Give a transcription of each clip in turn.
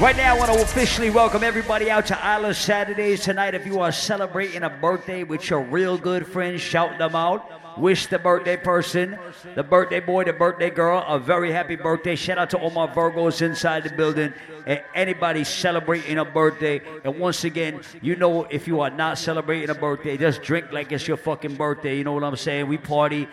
Right now, I want to officially welcome everybody out to Island Saturdays tonight. If you are celebrating a birthday with your real good friends, shout them out. Wish the birthday person, the birthday boy, the birthday girl, a very happy birthday. Shout out to all my Virgos inside the building and anybody celebrating a birthday. And once again, you know, if you are not celebrating a birthday, just drink like it's your fucking birthday. You know what I'm saying? We party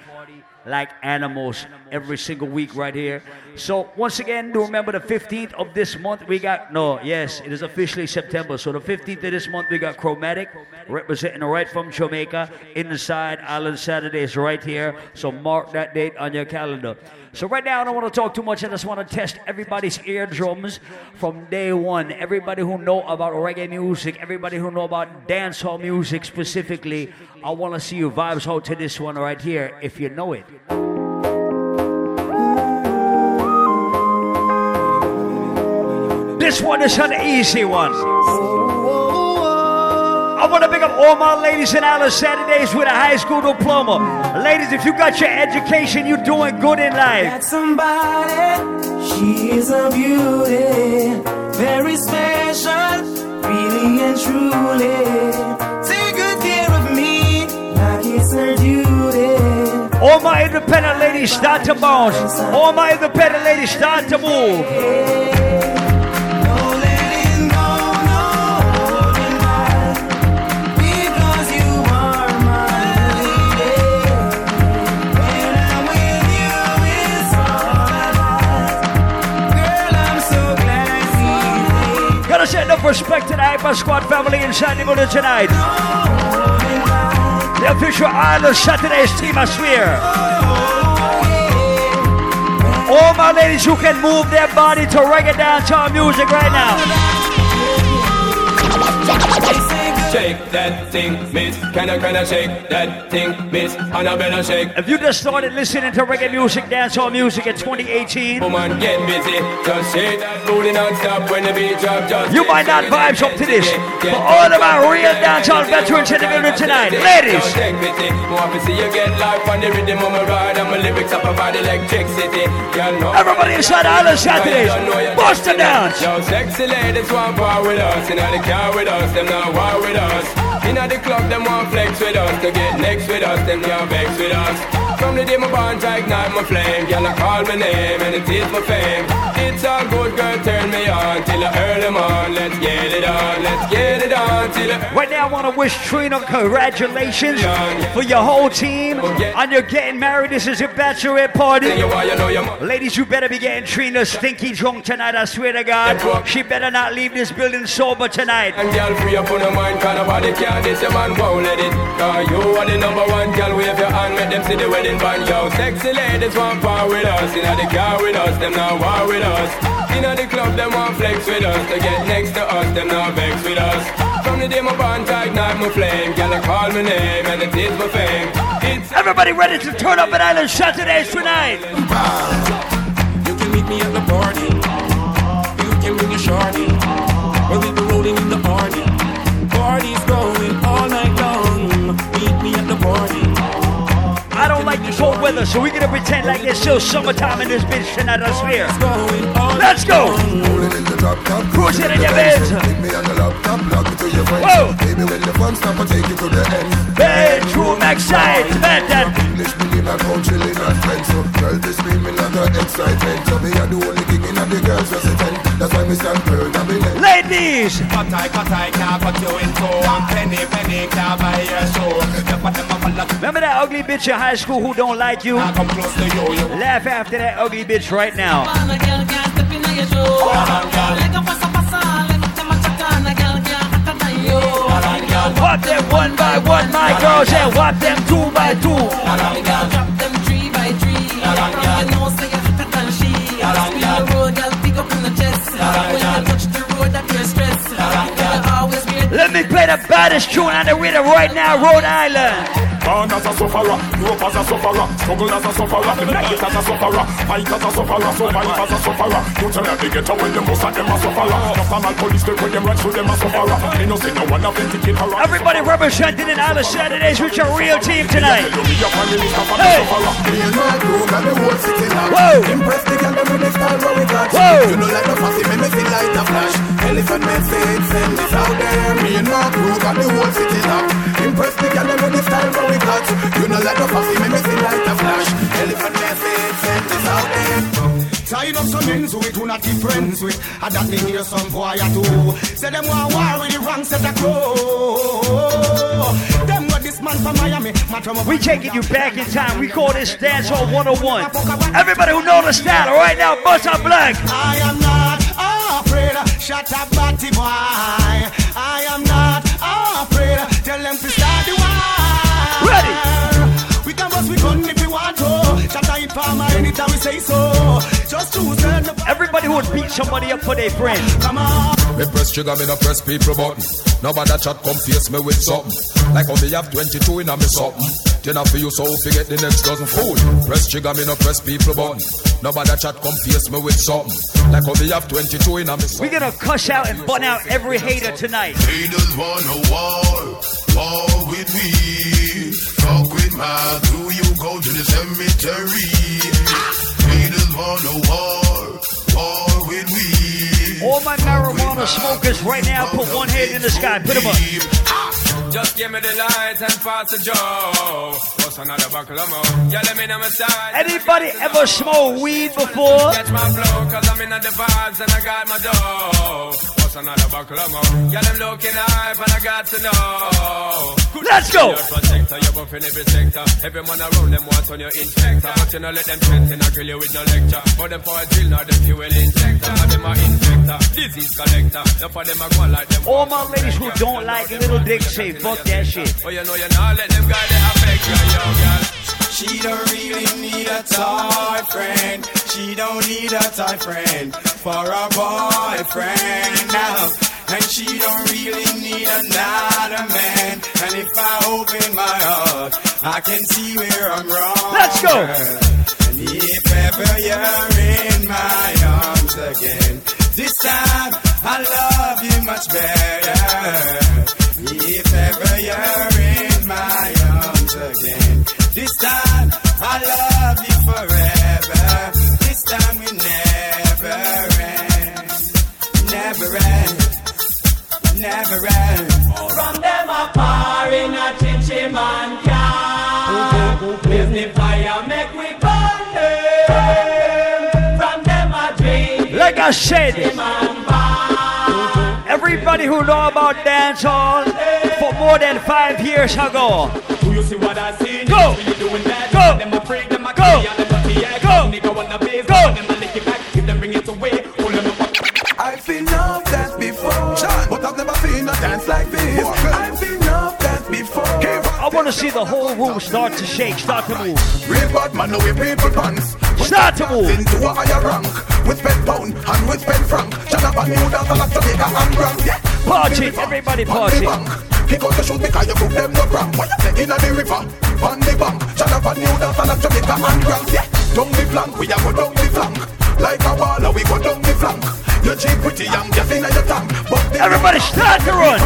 like animals every single week right here. So once again, do remember the 15th of this month we got no, yes, it is officially September. So the 15th of this month we got Chromatic representing right from Jamaica inside Island Saturdays right here. So mark that date on your calendar. So right now, I don't want to talk too much. I just want to test everybody's eardrums from day one. Everybody who know about reggae music, everybody who know about dancehall music specifically, I want to see you vibes out to this one right here, if you know it. This one is an easy one. I want to pick up all my ladies in Island Saturdays with a high school diploma. Ladies, if you got your education, you're doing good in life. Got somebody, she is a beauty, very special, really and truly. Take good care of me, like it's her duty. All my independent ladies start to bounce. All my independent ladies start to move. Respect to Hyper Squad family inside the building tonight. The official Island Saturdays team, I swear. All my ladies who can move their body to reggae dancehall music right now. Shake that thing, miss. Can I, can I shake that thing, miss? And I better shake. If you just started listening to reggae music, dancehall music in 2018, Woman, get busy. Just shake that booty non-stop when the beat drop. Just you might not vibes up to this. But all of our real dancehall veterans in the building tonight, ladies. Take pity. Want to see you get life on the rhythm of my ride and my lyrics up about electricity. Everybody inside Island Saturdays, bust the dance. Yo, sexy ladies want war with us. and Inna the car with us, them not war with us. Inna the club, them want flex with us. To get next with us, them can't vex with us. From the day my bond, I ignite my flame. Girl, I call my name and it is my fame. It's all good, girl, turn me on till I earn them on. Let's get it on, let's get it on till I Right now, I want to wish Trina congratulations for your whole team on your getting married. This is your bachelorette party. you are, you know you Ladies, you better be getting Trina stinky drunk tonight. I swear to God, she better not leave this building sober tonight. And girl, free up on your mind, cause nobody can this, your man won't let it. Cause you are the number one girl, wave your hand, make them see the wedding band, yo. Sexy ladies want power with us, inna the car with us, them not war with us. Inna the club, them want flex with us, to get next to us, them not vex with us. From the day my bond, I ignite my flame, girl, I call my name, and it is my fame. It's Everybody ready to turn up at Island Saturdays tonight? You can meet me at the party. You can bring your shorty. We'll be rolling in the party. Party's going I don't like the cold weather, so we're gonna pretend like it's still summertime in this bitch tonight, I swear. Let's go! The top, Cruising in your me on the me friends. Whoa. Baby, when the fun stop, I take you to the end. Bedroom excitement. English me in a country, in a friends. So, girl, they screaming like a excitement. So, me are the only king in the girls resident. That's why me stand and me neck. Ladies, Cut I, cut I, can't cut you in two And penny, penny, can't buy your show Them up remember that ugly bitch in high school who don't like you? Laugh after that ugly bitch right now. Whop them one by one, my girls, and whop them two by two. Let me play the baddest tune on the rhythm right now, Rhode Island. Born as a sufferer, grew up as a sufferer, struggle as a sufferer, make it as a sufferer, fight as a sufferer, survive as a sufferer. You tell them they get away, the most of them are sufferer. Just a man police take with them right through them a sufferer. They no see no one authenticate her. Everybody represented in Island Saturdays with your real team tonight. You be a prime minister for the Hey. Me and my crew got the whole city locked. Whoa. Impress the girl them with the style where we got. Whoa. You know like the fussy, make me feel like a flash. Elephant message, send this out there. Me and my crew got the whole city locked. Impress the girl with the style where we got. You know like the fussy, make me feel like a flash. Elephant message, send this out there. Tied up some men who we do not be friends with. I that me hear some boy I do. Say them want war with the wrong set of crow. Them got this man from Miami. We taking you back in time. We call this Dance Hall 101. Everybody who know the style, right now, bust up black. I am not afraid. Shut up, batty boy. We can bust we gun if we want to. Shut up, palmer anytime we say so. Just to turn the Everybody who would beat somebody up for their friend. come on. Me press trigger, me no press people button. Nobody chat come face me with something. Like how me have 22 in a me something. Then after you so forget the next dozen fool. Press trigger, me no press people button. Nobody chat come face me with something. Like how me have 22 in a me We're gonna cuss out and bun out every hater tonight. Haters wanna war, war with me. Fuck with my crew, you go to the cemetery. Haters wanna war, war with me. All my marijuana smokers right now, put one hand in the sky. Put them up. Just give me the lights and pass the joe. What's another buckle of more? Yeah, let me know my style. Anybody ever smoked weed before? Catch my flow, cause I'm in the vibes and I got my dough. What's another buckle of more? Yeah, them looking hype and I got to know. Good Let's go. Your protector, you're buffing every sector. Every man around them wants on your inspector. But you know, let them threaten, I grill you with no lecture. But them for a drill, not them fuel injector. Now them a infector, disease collector. Now for them, I go like them. All my ladies who don't like little dick say fuck that shit. Oh, you know, you're not let them guys they affect you, yo, girl. She don't really need a toy friend. She don't need a toy friend for a boyfriend now. And she don't really need another man. And if I open my heart, I can see where I'm wrong. Let's go. And if ever you're in my arms again, this time I love you much better. If ever you're never end. From them apart in a chinchy man car. Live the fire, make we burn them. From them a dream, Like I said, everybody who know about dancehall for more than five years ago. Do you see what I see? Go. Go. A a Go. them a tea, Go. Nigga wanna be Go. See the whole room start to shake, start to move. Real bad man, no we people pants. Start to move. Into a higher rank. With spend pound and with spend franc. Jonathan New Dance and Jamaica and Grand. Yeah. Party, everybody party. Kick out the shoes because you put them no cramp. What you say in the river? On the bank. Jonathan New Dance and Jamaica and Grand. Yeah. Down the flank, we a go down the flank. Like a baller, we go down the flank. You're cheap, pretty young, just in your tank. But Everybody start to run.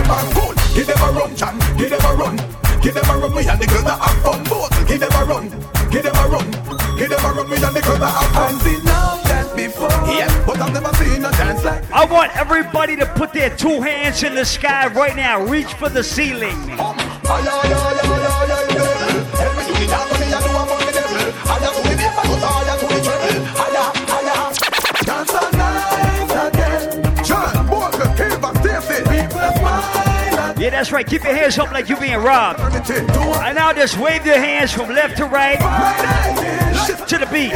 Give them a run, Chan. Give them a run. Give them a run, me and the girls that have fun. Both. Give them a run. Give them a run. Give them a run, me and the girls that have fun. I've seen all that before. Yeah, but I've never seen a dance like I want everybody to put their two hands in the sky right now. Reach for the ceiling. Ay, ay, ay, ay, that's right. Keep your hands up like you're being robbed. and turn it to a And now just wave your hands from left to right to the beat.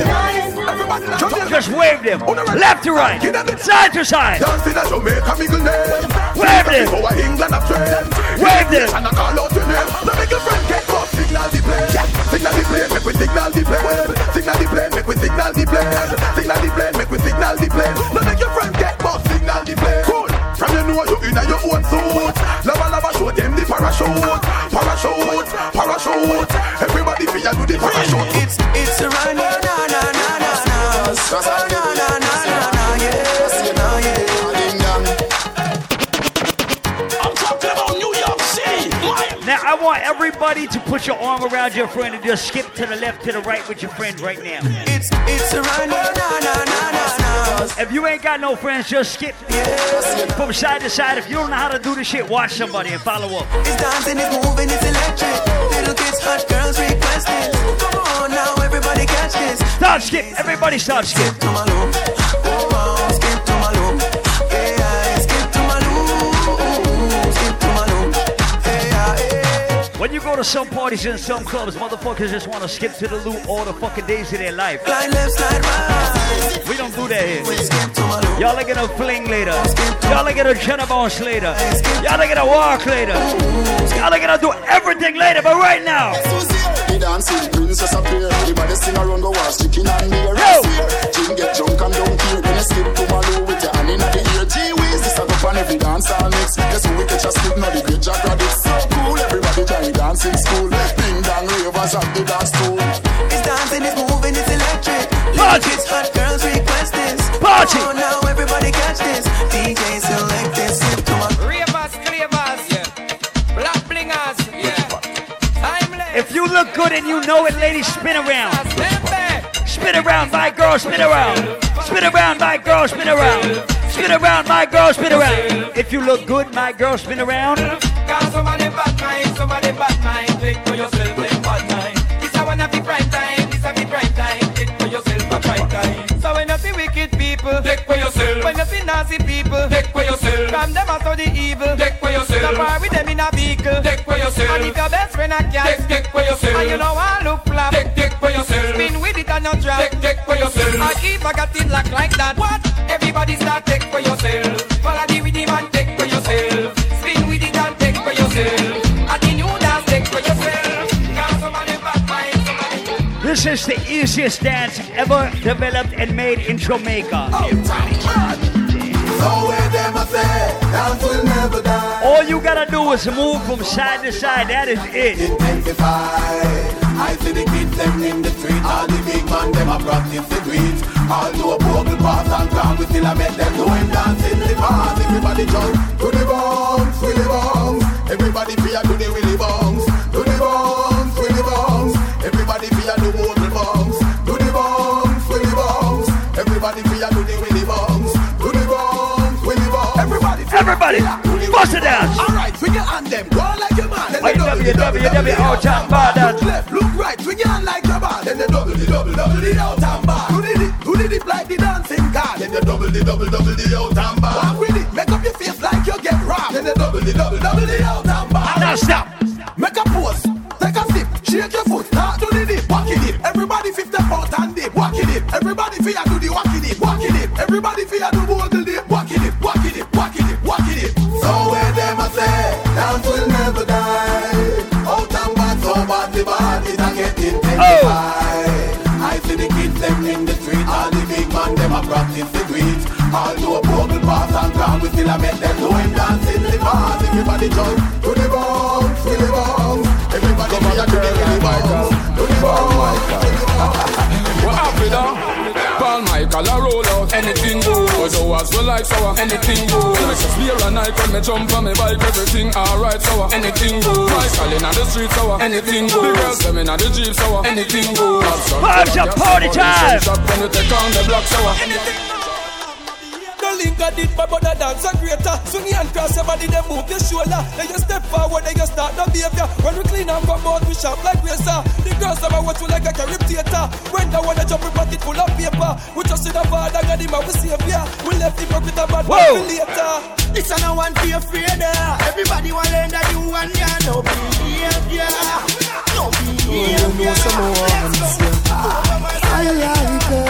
Just wave them. Left to right. Side to side. Dance in a Jamaica middle name. Wave them. Go a England a train. Wave them. And I call out your name. Now make your friend get up. Signal the plane. Signal the plane. Make we signal the plane. Signal the plane. Make we signal the plane. Signal the plane. Make we signal the plane. Now make your friend get. Signal the plane. Cool. From you know you in your own suit. Lava lava show them the parachute. Parachute. Parachute. Everybody feel you do the parachute. It's it's a run, na na. Na na na na I want everybody to put your arm around your friend and just skip to the left, to the right with your friend right now. It's it's a run, na na na na na na. You ain't got no friends, just skip from side to side. If you don't know how to do this shit, watch somebody and follow up. It's dancing, it's moving, it's electric. Little kids, hush, girls requesting. Come on now, everybody catch this. Start skip, everybody start skip. Skip to my loop. Oh, When you go to some parties and some clubs, motherfuckers just want to skip to the loop all the fucking days of their life. Slide left, slide right. We don't do that here. Skip to my loop. Y'all are gonna fling later. Y'all are gonna bounce later. Y'all are gonna walk later. Y'all are gonna do everything later, but right now. The dancing princess appear. Everybody sing around the wall, sticking on me. Yo! Jim get drunk and don't care. Then you skip to my low with your hand in the ear. Gee whiz, this a go on every dance all mix. Guess who we catch a skip now the great jack rabbit. So cool, everybody join dancing school. Ding dong ravers at the dance stool. It's dancing, it's moving, it's electric. Party. kids, hot girls request this. Party. Come on now, everybody catch this. DJ select this. Skip to Ravers, clavers, yeah. Black blingers, yeah. Timeless. If you look good and you know it, ladies, spin around. Spin around, my girl, spin around. Spin around, my girl, spin around. Spin around, my girl, spin around. If you look good, my girl, spin around. Cause somebody bad mind, somebody bad mind. Take for yourself, take bad mind. This a one of the prime time, this a the prime time. Take for yourself a prime time. So when you see wicked people, take for yourself. When you see nasty people, take for yourself. From them out of the evil, take for yourself. Stop par with them in a vehicle, take for yourself. And if your best friend a cat, take, take for yourself. And you know I look flap, take, take for yourself. Spin with it and not drop, take, take for yourself. And if I got it locked like that, what? Everybody start take for yourself. Follow the rhythm and take for yourself. This is the easiest dance ever developed and made in Jamaica. A. All you gotta do is move from side to side. That is it. I see the the all the big man them a practice the tweet. All do a vocal pass and come, we still a make them do him dance in the past. Everybody jump to the bounce, willy bounce. Everybody fear to the willy bounce, Everybody, bust it down. Alright, swing your hand them, go like your man. Then the double, the double, WWW, double, out and bar Look left, look right, swing your hand like your man. Then the double, the double, double, the out and bar. Do the dip, do the dip like the dancing car. Then the double, the double, double, the out and bar. Walk with it, make up your face like you get robbed. Then the double, the double, double, the out and bar. Now stop. Make a pose, take a sip, shake your foot, start to the dip, walk it dip. Everybody 50 pound and dip, walk it dip. Everybody fear do the walk it dip, walk it dip. Everybody fear do bogle dip, practice the tweet. All do a vocal pass and come, we still a make them do him the past. Everybody jump to the bounce, to the bounce. Everybody come on, to the willy bounce, to the bounce. What happy now? Paul Michael, I roll out, anything goes. So as well like sour, anything goes. Like a spear and I when me jump on me bike, everything alright, sour, anything goes. Michael in the street, sour, anything goes. The girls them in the jeep, sour, anything goes. Party time. When you take on the block, sour, No link I did, my brother dance a greater. Swing your hand cross your body, then move your shoulder. Then you step forward, then you start the behavior. When we clean and come out, we sharp like razor. The girls them a watch you like a carry theater. When the one a jump, we pocket full of paper. We just see the father, God him and we savior. We left him with a bad Whoa. man for later. It's a no one be afraid of. Everybody want learn that you and ya no behavior. No behavior. I like her.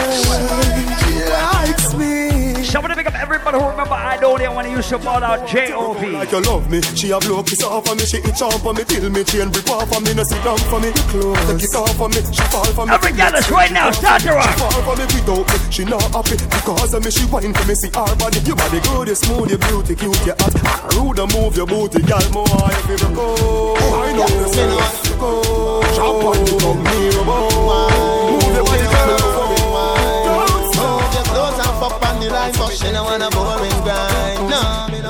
She likes me. Somebody pick up everybody who remember I don't I want to use some ball out J-O-V. Like you love me, she a blow kiss off of me, she itch off for me, till me chain rip off of me, no sit down for me, close, take it off for me, she fall for me. Every girl is right now, start to She rock. fall for me without me, she not happy because of me, she whine for me, see her body, your body good, you smooth, you beauty, cute, you hot, rude, and move your booty, girl, more, you feel me go, I know you say no, go, chop on you, come near, move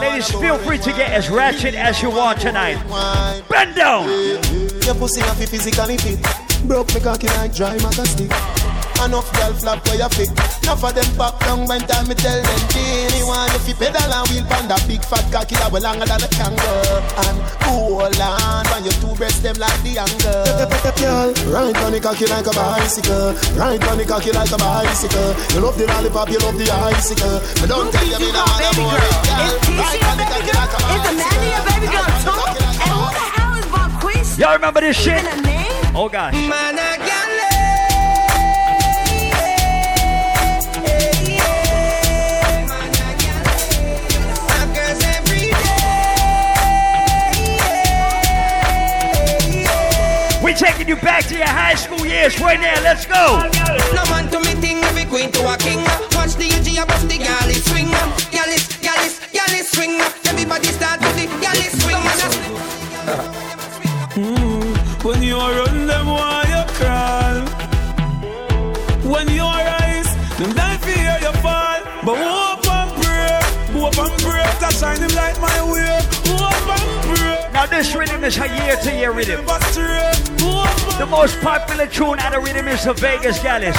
Ladies, feel free to get as ratchet as you want tonight. Bend down. Your pussy fi physically fit. Broke me cocky like dry maca stick. Enough girl flap where you fit. Enough of them pop down when time me tell them Teeny want you fi pedal and wheel pan that big fat cocky that well longer than a kangaroo And hold on when your two breasts them like the angle Girl, ride on the cocky like a bicycle Ride on the cocky like a bicycle You love the lollipop, you love the icicle But don't tell you me no want no more girl Ride on the cocky like a bicycle baby girl too? And who the hell is Bob Quiz? Y'all remember this shit? Even a name? Oh gosh. Taking you back to your high school years right now. Let's go. No man to me thing if it queen to a king. Watch the UG above the galley swing. Gallis, gallis, gallis swing. Everybody start with the gallis swing. Mm, when you run them, why you crawl? When you rise, them die fear you fall. But hope and pray, hope and pray to shine them light my way. This rhythm is a year to year rhythm. The most popular tune out of rhythm is the Vegas Gallus.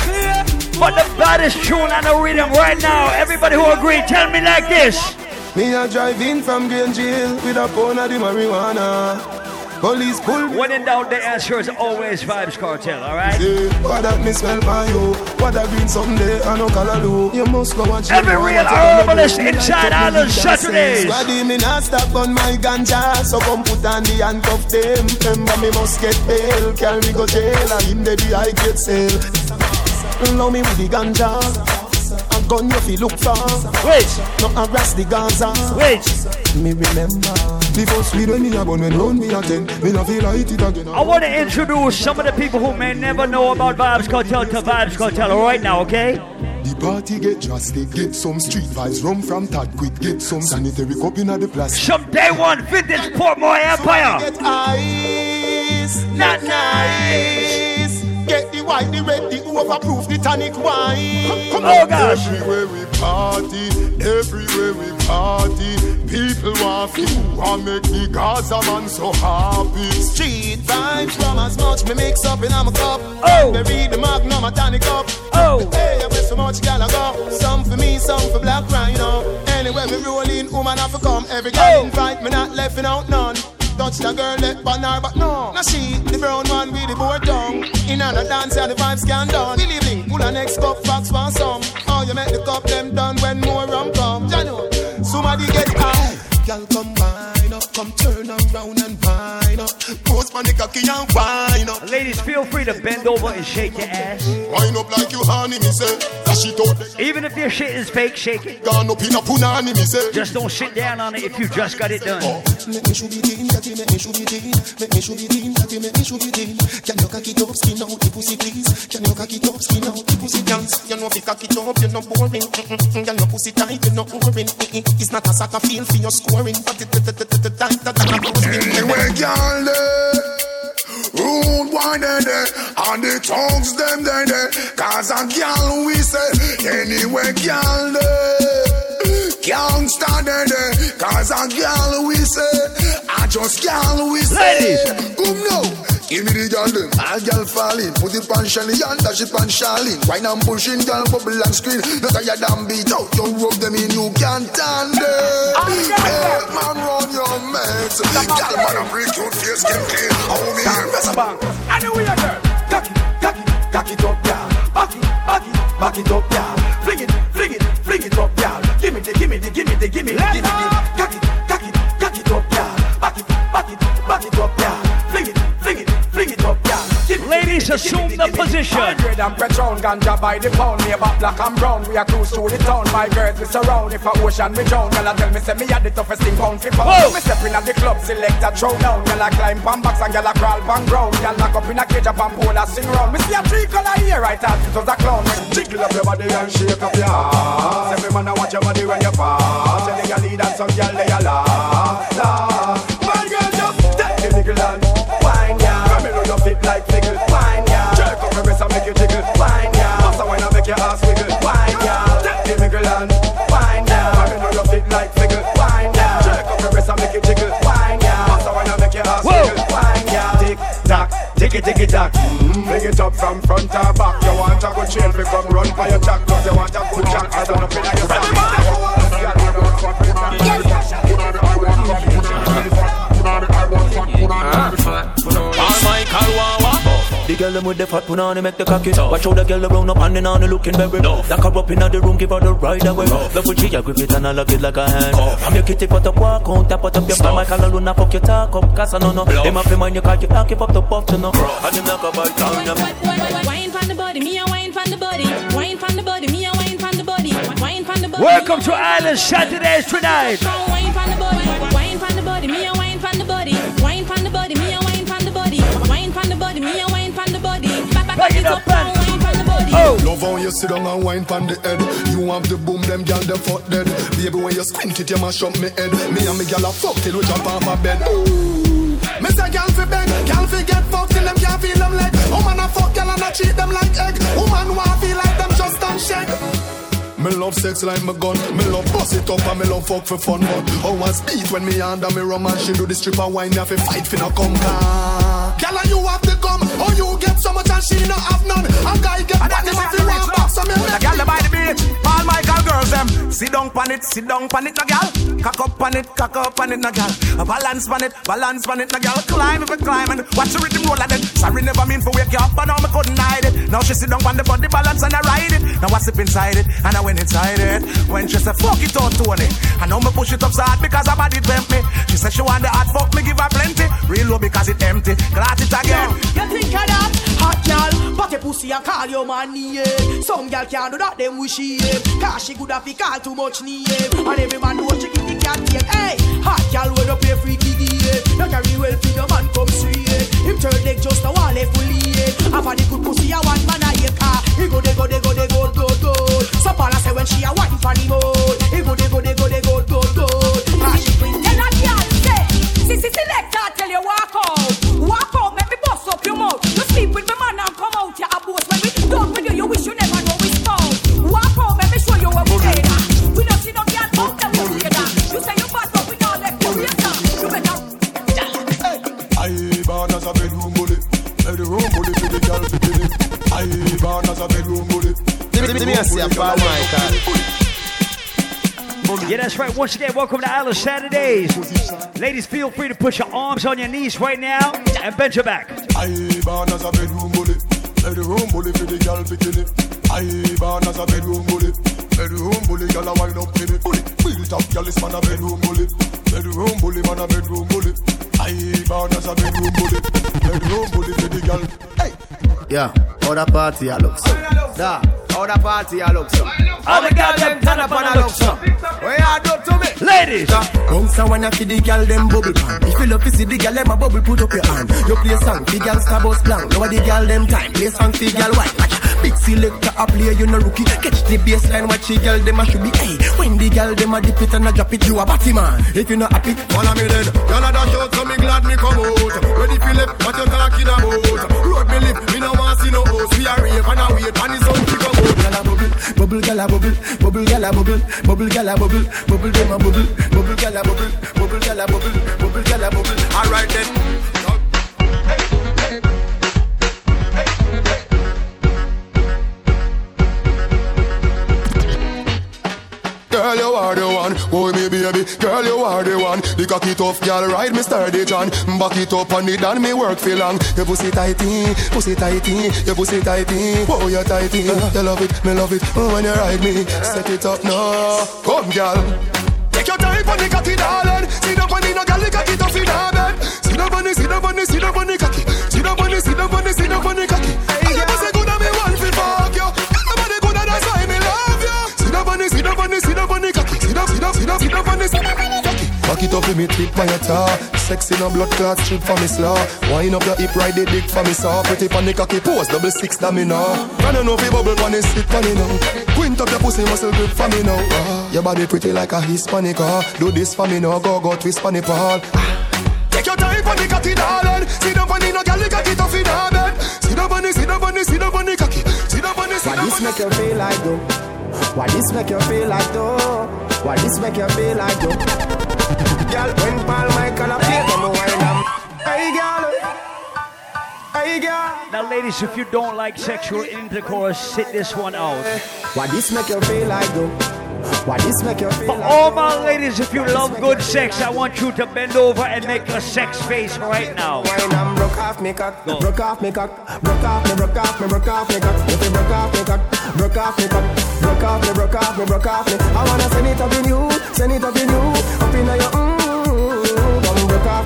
But the baddest tune out of rhythm right now, everybody who agree, tell me like this. Me a drive in from Green Jail with a pound of the marijuana. Police pull me. When in doubt, the answer is always Vybz Kartel, alright? Say, what that me smell by you? What that green someday? I know color do. You must go watch Every real what you gonna herbalist inside Island Saturdays. Squaddy me not stop on my ganja, so come put on the handcuff them. Remember me must get bail, carry go jail, and him baby I get sale. Love me with the ganja. A gun you feel look for. Wait, No harass the Gaza. wait. Me remember. The first weed when me a bun when round me a ten. Me no feel it again. I want to introduce some of the people who may never know about Vybz Kartel to Vybz Kartel right now, okay? The party get drastic, get some street vibes, rum from Tad quick, get some sanitary cup in the plastic. Some day one vintage Portmore Empire. Get ice, not nice. Get the white, the red, the overproof, the tonic wine. Come on, guys! Everywhere we party, everywhere we party, people want flew and make the Gaza man so happy. Street vibes from as much me mix up in a cup. Oh. read the magnum a tonic cup. Oh. Hey, I so much gal I go. Some for me, some for black right rhino. Anywhere we roll in, woman have to come. Every girl Oh. invite me, not left out none. Touch the girl let on her, but no. Now she, the brown one with the board tongue. In on dance, and the vibes can done. Billy Bling, pull a next cup, fox for some. Oh, you make the cup them done when more rum come. Jano, somebody get high. Girl, come wine up, come turn around and wine up. Post on the cocky and wine up. Ladies, feel free to bend over and shake your ass. Wine up like you honey, me say. Dash it out, Even if your shit is fake, shake it. gone up in a punani, me say. Just don't sit down on it if you just got it done. Make me shoot it in, that make me shoot it in. Make me shoot it in, that make me shoot it in. Can you cock it up, skin out the pussy, please? Can you cock it up, skin out the pussy, please? You know if you cock it up, you're not boring. Mm-mm-mm. Girl, pussy tight, you're not boring. It's not a soccer field for your scoring, but it tight, tight, tight, Anyway, girl, they rude wine they they, and the tongues them they they. Cause a girl we say, anyway, girl they can't stand they they. Cause a girl we say, I just girl we say. Ladies. come now. Give me the girl them, a girl falling. Put it on Shelly and dash it on Charlene. Wine and pushing, girl bubble and screen Not tired and beat out, you rub them in, you can't stand it. Hey, man, run your mates Girl, man, a break your face, get clean. How me here, best bang. Anyway, girl, cock it, cock it, cock it up, girl. Back it, back it, back it up, girl. Fling it, fling it, fling it up, girl. Give me the, give me the, give me the, give me the, give me the. Cock it, cock it, cock it up, girl. Back it, back it, Ladies, give me the, assume give me the give me position. Hundred and Patron, ganja by the pound. Me about black and brown. We are cruise through the town. My girls we surround. If a ocean we drown, girl, I tell me say me had the toughest thing pound for pound. Whoa. Me step in at the club, select a throw down. Girl, I climb pan box and girl, I crawl pan ground. Girl, lock up in a cage up and pole, I sing round. Me see a tree color here, right out. It was a clown. Jiggle up your body and shake up your ass. Every man I watch your body when you pass. Tell the girl lead and some girl they a laugh, laugh. Wine ya. Tick tock, tick it, tick it. Mm, Bring it up from front or back. You want to a chain fi come run for your jack Cause you want a good jack I don't know fi your girl them with the fat punani make the cocky Watch how the girl around up and then on looking very Lock her up in the room, give her the ride away Love when she a grip it and I lock it like a hand I'm your kitty put up walk on, tap out up your palm Michael alone, now fuck your talk up Cause I know no, them have to mind your car, you can't keep up the buff to know And them knock about town, them Wine from the body, me a wine from the body. Wine from the body, me a wine from the body. Wine from the body. Welcome to Island Saturdays tonight. Wine from the body, wine from the body, me a wine from the body. Wine from the body, me a wine from the body. Wine from the body, me a wine from the body. Back, back, back it up, and wine from the body. Oh. Love how you sit down and wine pon the head. You have the boom, them gal them fuck dead. Baby, when you squint it, you mash up me head. Me and me gal a fuck till we jump off a bed. Ooh. Me say gal fi beg, gal fi get fucked till them can't feel them leg. Woman a fuck gal and a treat them like egg. Woman want feel like them just stand shake. Me love sex like my gun. Me love bust it up and me love fuck for fun. But how I speed when me under me rum and she do the stripper wine. Me have to fight for no come car. Gal you have the gum. Oh you get so much and she no have none. A guy get And that money if you the want rich back. So me make gal by the beach, all Michael girls them. Sit down pan it, sit down pan it, no gal. Cock up pan it, cock up pan it, no gal. Balance pan it, balance pan it, no gal. Climb if you climb and watch the rhythm roll like that. Sorry never mean for wake you up, but now me couldn't hide it. Now she sit down on the body balance and I ride it. Now I slip inside it and I went inside it. When she said fuck it out Tony, I know me push it up so hard because her body tempt me. She said she want the hard fuck me give her plenty. Real low because it empty. Glad it again. You think of that? Hot gal, but your pussy and call your man yeah. Eh. Some gal can't do that, them wish she. Eh. Cause she good have call too much yeah. Eh. And every man knows she give the cat take. Hey, hot gal when you free giggy yeah. You carry well for your man come yeah. Him third leg just a wall fully. Have a good pussy a one man a car. He go they go they go they go go go. So Paula say when she a wine for the mode. Oh. He go they go they go they go go go. Cause she bring tell a gal say. Sissy selector tell you walk out. Walk out, your mouth. You sleep with me man and come out, you a boss. When we done with you, you wish you never know we found. Walk out, make me show you where we stay. We don't see no girl out there we stay. You say you bad, but we don't let you later. You better. I born as a bedroom bully Bedroom bully for the girl to kill it I born as a bedroom bully Let me see a Paul Michael. Yeah, that's right. Once again, welcome to Island Saturdays. Ladies, feel free to put your arms on your knees right now and bend your back. I born as a bedroom bully. Bedroom bully for the girl to kill it I born as a bedroom bully. Bedroom bully girl a wind up in it. Bully, built up girl is man a bedroom bully. Bedroom bully man a bedroom bully. I born as a bedroom bully. Bedroom bully for the girl. Hey. Yeah, how the party I look so. Da, how the party I look so. All the girls them turn up and I look so. What you do to me? Ladies, Bounce and wanna feed the girl them bubble pan. If you love to see the girl them a bubble, put up your hand. You play song, the girl star bus blank. Now the girl them time, play song, the girl white. Big selector a play, you no rookie. Catch the baseline, watch the girl them a should be. Hey, when the girl them a dip it and a drop it, you a batty man. If you not happy, Follow me then. Y'all a dash out, so me glad me come out. Ready for left, what you talking about? Road me live, me no want see no house. We are rave and a wait, and it's on to come out. Gyal a bubble, gyal bubble, bubble gyal a bubble, bubble gyal a bubble, bubble bubble, bubble gyal a bubble, bubble gyal a bubble, bubble gyal a bubble. Alright then. Girl, you are the one, oh me baby. Girl, you are the one. The cocky tough girl, ride me sturdy John. Back it up on it and me work for long. Your pussy tighty, pussy tighty, your pussy tighty. Oh, you tighty. You love it, me love it. Oh, when you ride me, set it up now. Come, girl. Take your time on the cocky, darling. See the bunny, no girl, the cocky tough in her. See the bunny, see the bunny, see the bunny cocky. See the bunny, see the bunny, see the bunny cocky. See the bunny, see the bunny, see the the, the, the, the bunny, see the bunny cocky. Back it up with me tip by your tar. Sexy no blood clot strip for me slaw. Wind up your hip ride the dick for me saw. Pretty the cocky pose double six that me know Can you know bubble pon the stick now. Quint up your pussy muscle grip for me now. Ah, Your body pretty like a Hispanic ah. Do this for me now go go twist pon the pole Take your time the cocky darling. See the bunny no girl cocky tough in her bed. See the bunny see the bunny see the bunny cocky. See the bunny see Why the this make you feel like though? Why this make you feel like though? Why this make you feel like though? Girl, when Paul Michael a play, them wine them. Hey girl, Now, ladies, if you don't like sexual intercourse, sit this one out. Why this make you feel like though? Why this make you feel For all my ladies, if you love good sex, I want you to bend over and make a sex face right now. Wine and broke off me cock, broke off me cock, broke off me, broke off me, broke off me cock. If you broke off me cock, broke off me cock, broke off me, broke off me, broke off me. I wanna send it up in you, send it up in you, up in your mmm.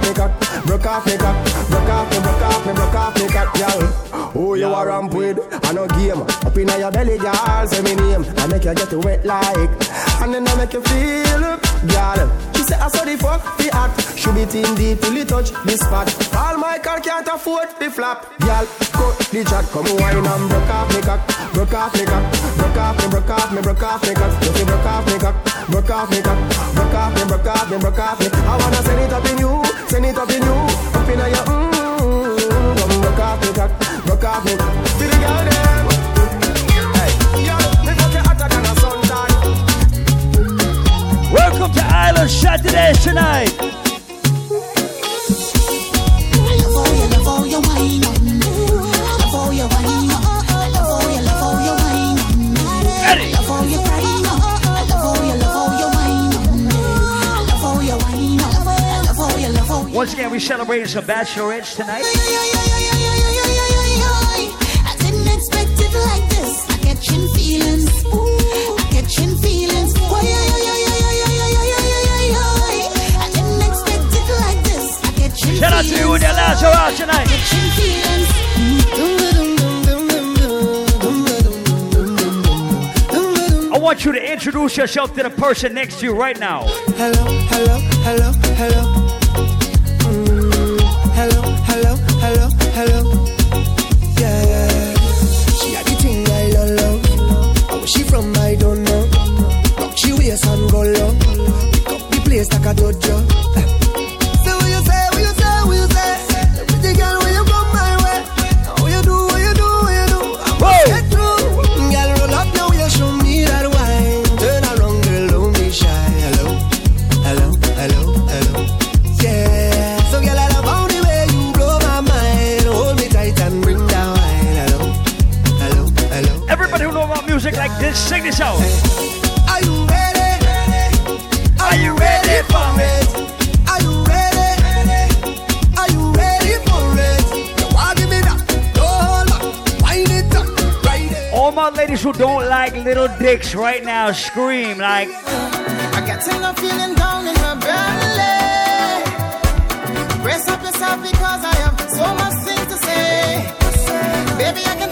Off me cock, broke off me cock, broke off me, broke off me, broke off me cock, y'all. Who you are ramp with? I no game. Up in your belly, girl, say me name. I make you get wet like, and then I make you feel, girl. Say I saw the fuck, the act. Should be team deep till it touch this spot. All my car can't afford the flap. Girl, cut the chat, come wine and broke off me cock, broke off me cock, broke off me, broke off me, broke off me cock. You see broke off me cock, broke off me cock, broke off me, broke off me, broke off me. I wanna send it up in you, send it up in you, up in your mmm. Come broke off me cock, broke off me. To the girl them. Welcome to Island Saturday tonight. Once again, we celebrating some bachelorettes tonight. I didn't expect it like this. I catching feelings. Ooh, I catching feelings. Shout out to you and your are out tonight. I want you to introduce yourself to the person next to you right now. Hello, hello, hello, hello. Mm, hello, hello, hello, hello. She from, I don't know. She waist and go low. Pick up the place like a dojo. Like this, out. Are you ready? Are you ready for it? Are you ready? Are you ready for it? You want give me that? Don't hold back. Wind it up. Right there. All my ladies who don't like little dicks right now, scream like. I got a feeling down in my belly. Brace up yourself because I have so much things to say. Baby, I can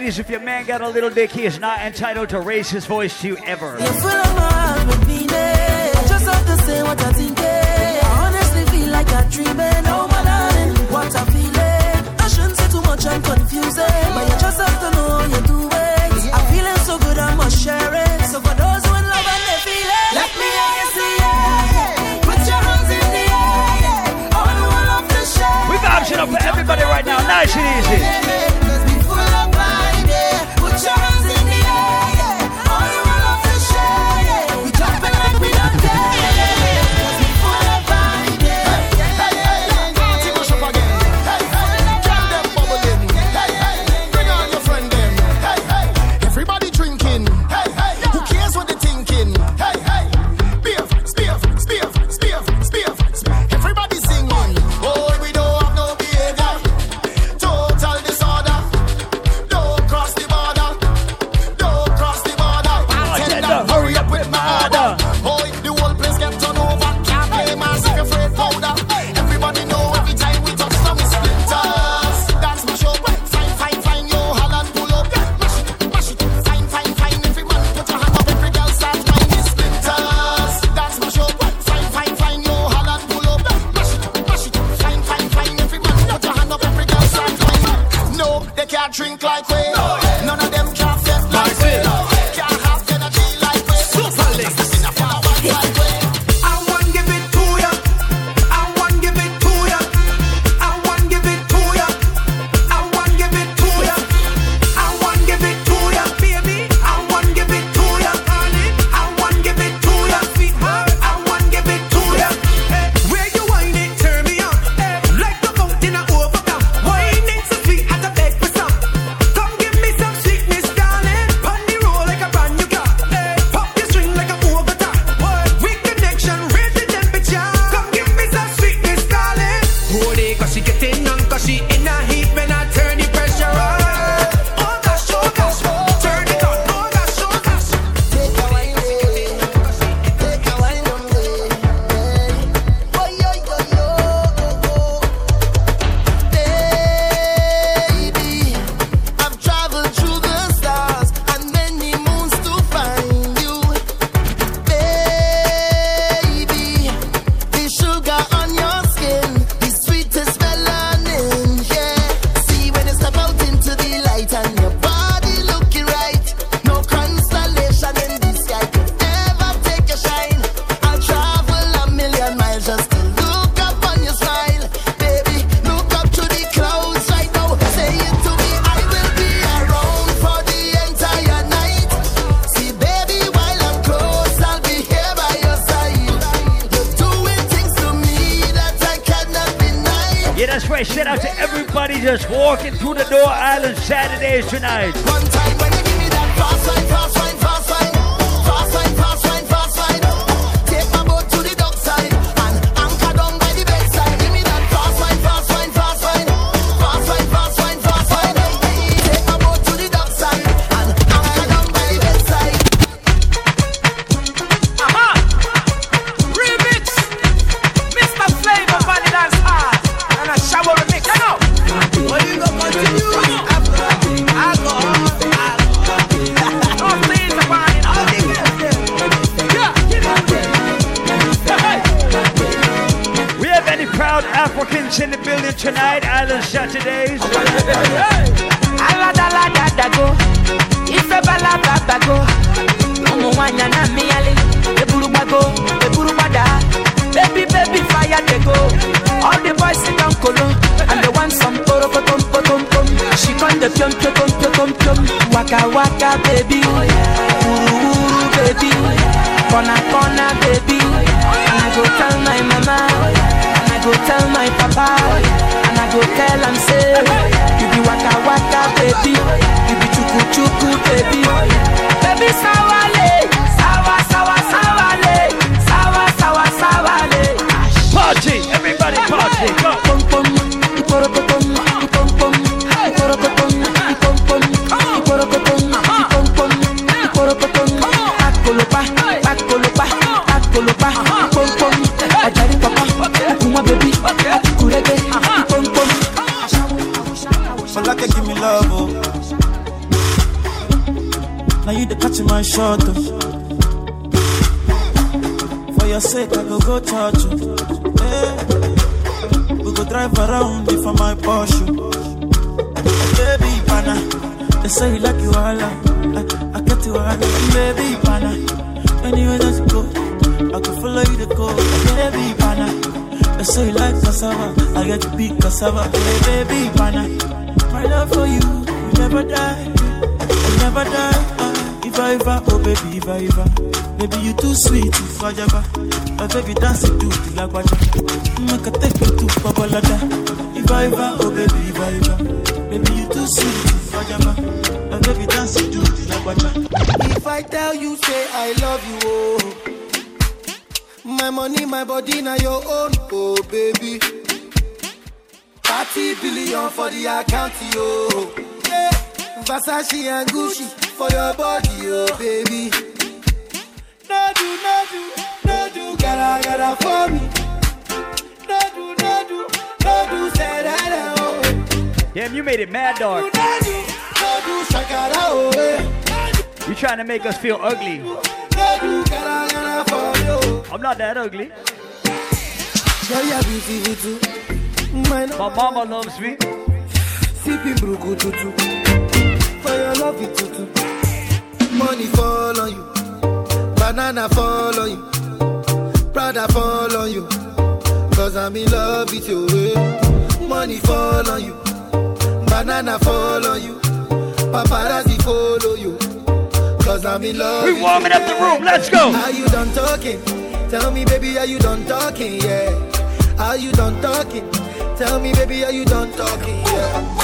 Ladies, if your man got a little dick, he is not entitled to raise his voice to you ever. You're full of my heart I just have to say what I think. I honestly feel like I'm dreaming. Oh, my darling, what feeling. I shouldn't say too much, I'm confusing. But you just have to know you're doing. I'm feeling so good, I must share it. So for those who in love and they feel it, let me hear you say yeah. Put your hands in the air. All who love to share. We vibes it up for everybody right now, nice and easy. Cassava, I get to big cassava, hey, baby, pana. My love for you, you never die, you never die. Uh, if I ever, oh baby, if I ever, baby you too sweet, if I ever, oh baby dance it to the lagwaja, make a take you to Babalada. If I ever, oh baby, if I ever, baby you too sweet, if I ever, oh baby dance it to the lagwaja. If I tell you, say I love you, oh. My money, my body, now your own, oh baby. 30 billion for the account, yo. Yeah. Versace and Gucci for your body, oh baby. No do, no do, no do, gotta, gotta for me. No do, no do, no do, say that, oh. Damn, you made it mad dark. No do, no do, shakara, oh. eh. You trying to make us feel ugly. I'm not that ugly. Girl, you're beautiful too. My My mama loves me. Sipping burukutu. For your love it tutu. Money fall on you. Banana fall on you. Prada fall on you. Cause I'm in love with you. Money fall on you. Banana fall on you. Paparazzi follow you. Cause I'm in love We warming up the room, let's go. Are you done talking? Tell me, baby, are you done talking? Yeah. Are you done talking? Tell me, baby, are you done talking? Yeah.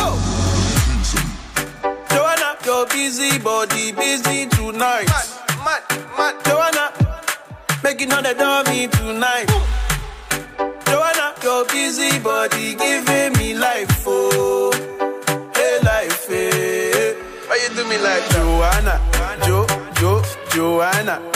Joanna, your busy body busy tonight. Mad, mad, Joanna, making all the dummy tonight. Joanna, your busy body giving me life, oh, hey life, hey. Why you do me like Joanna, Jo, Jo, Joanna?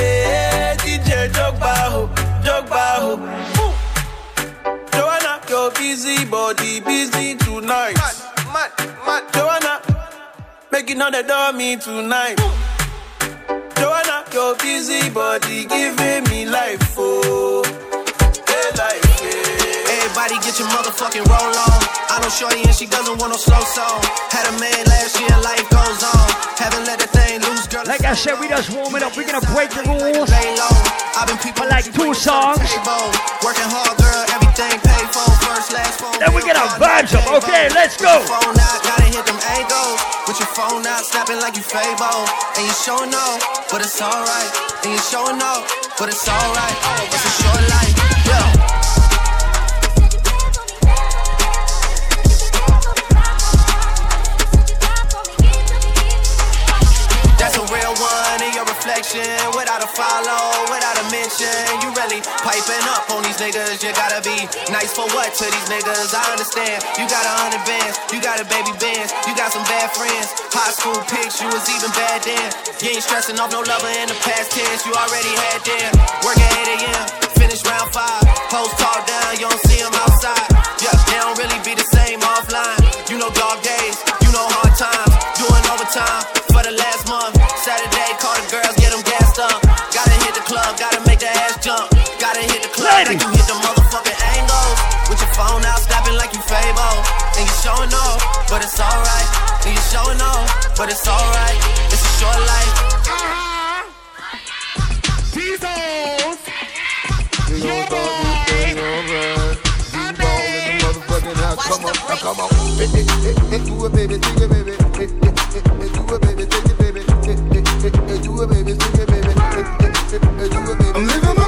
Ooh. Joanna, your busy body busy tonight. Mad, mad, mad. Joanna, making all the dummy tonight. Joanna, your busy body giving me life, oh, hey life, hey. Hey, Body get your motherfucking roll on. I know Shorty and she doesn't want no slow song. Had a man last year, life goes on. Haven't let the thing loose, girl. Like I said, we just warming up. We're gonna break the rules for like two songs. Working hard, girl, everything paid for. First, last phone. Then we get our vibes up. Okay, let's go. Phone out, gotta hit them angles. With your phone out, snapping like you Fabo. And you showing off, but it's alright. And you showing off, but it's alright. It's a short life, mention. You really piping up on these niggas. You gotta be nice for what to these niggas? I understand. You got a hundred bands, you got a baby bands, you got some bad friends. High school pics, you was even bad then. You ain't stressing off no lover in the past tense. You already had them. Work at 8 a.m., finish round five. Post talk down, you don't see them outside. Yeah, they don't really be the same offline. You know dog days, you know hard times. Doing overtime for the last month. Saturday, call the girls, get them gassed up. Hit the club, like you hit the motherfucking angles. With your phone out, snapping like you Fabo. And you showing off, but it's alright. And you showing off, but it's alright. It's a short life. Jesus! Yeah, boy. Come on, come on. Hey, hey, hey, hey, do it, baby, sing it, baby. Hey, hey, hey, hey, do it, baby, sing it, baby. Hey, hey, hey, hey, do it, baby, sing it, baby. Hey, hey, hey, hey, do it, baby. I'm living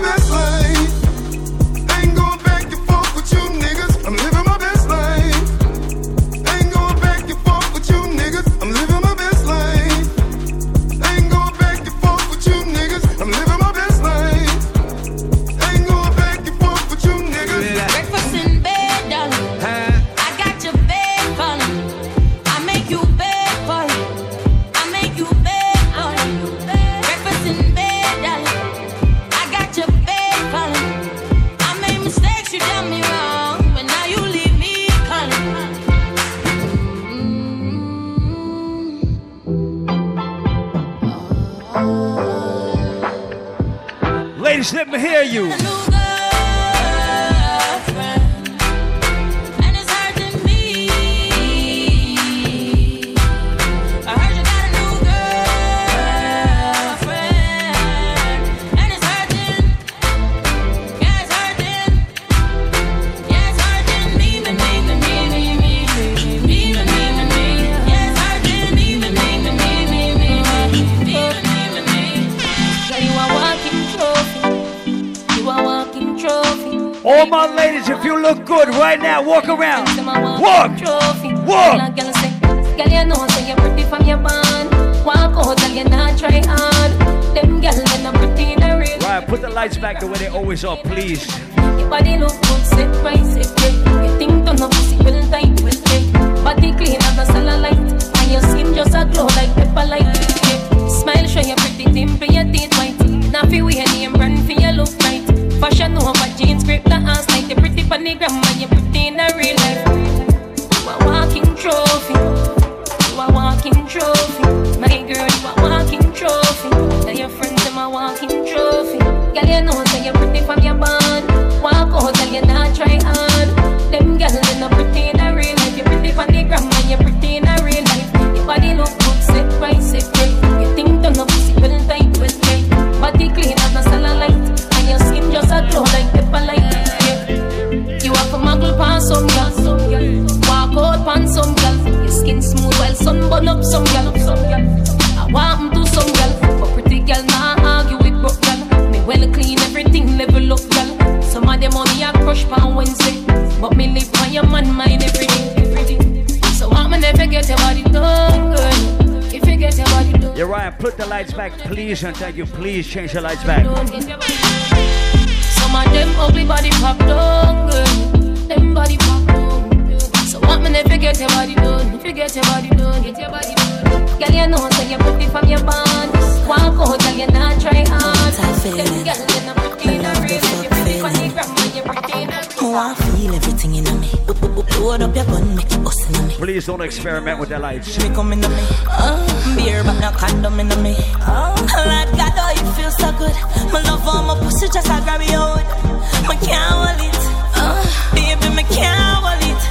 Ladies, let me hear you. All my ladies, if you look good right now, walk around. Walk. Walk. Girl you know say you're pretty from your band. Walk out, girl, you not try hard. Them girl, they not pretty in the real. Right, put the lights back the way they always are, please. Your body look good, sit right, sit right. You think don't know pussy well tight, well tight. Body clean as a cellulite, and your skin just a glow like pepper light. Smile, show your pretty dimple, your teeth white. Now feel we name brand for your look. Fashion over jeans, grip the ass like you pretty on the gram, and you pretty in the real life. You a walking trophy. You a walking trophy. My girl, you a walking trophy. Tell your friends them a walking trophy. Girl, you know and thank you. Please change the lights back. Some of them ugly body pop please don't experiment with their lives. Me come into me, oh, beer but condom into me. Oh, God, oh, so good. My love on my pussy just a grab your hood. Can't hold it, oh, baby, can't hold it.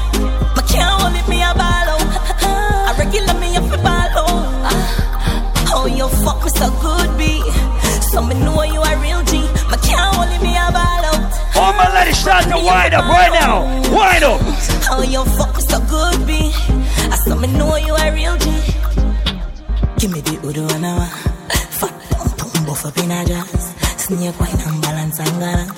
Can't hold it, me a. I regular me up a oh. You fuck me so good. So me know you real G. Can't hold it, me a. Oh, my lady, start to wind up right now. Wind up. Oh, you fuck me so good. I saw me know you a real G. Give me the Udo and a Fat pump pump buff up in a jazz. Snake wine and balance and gallant.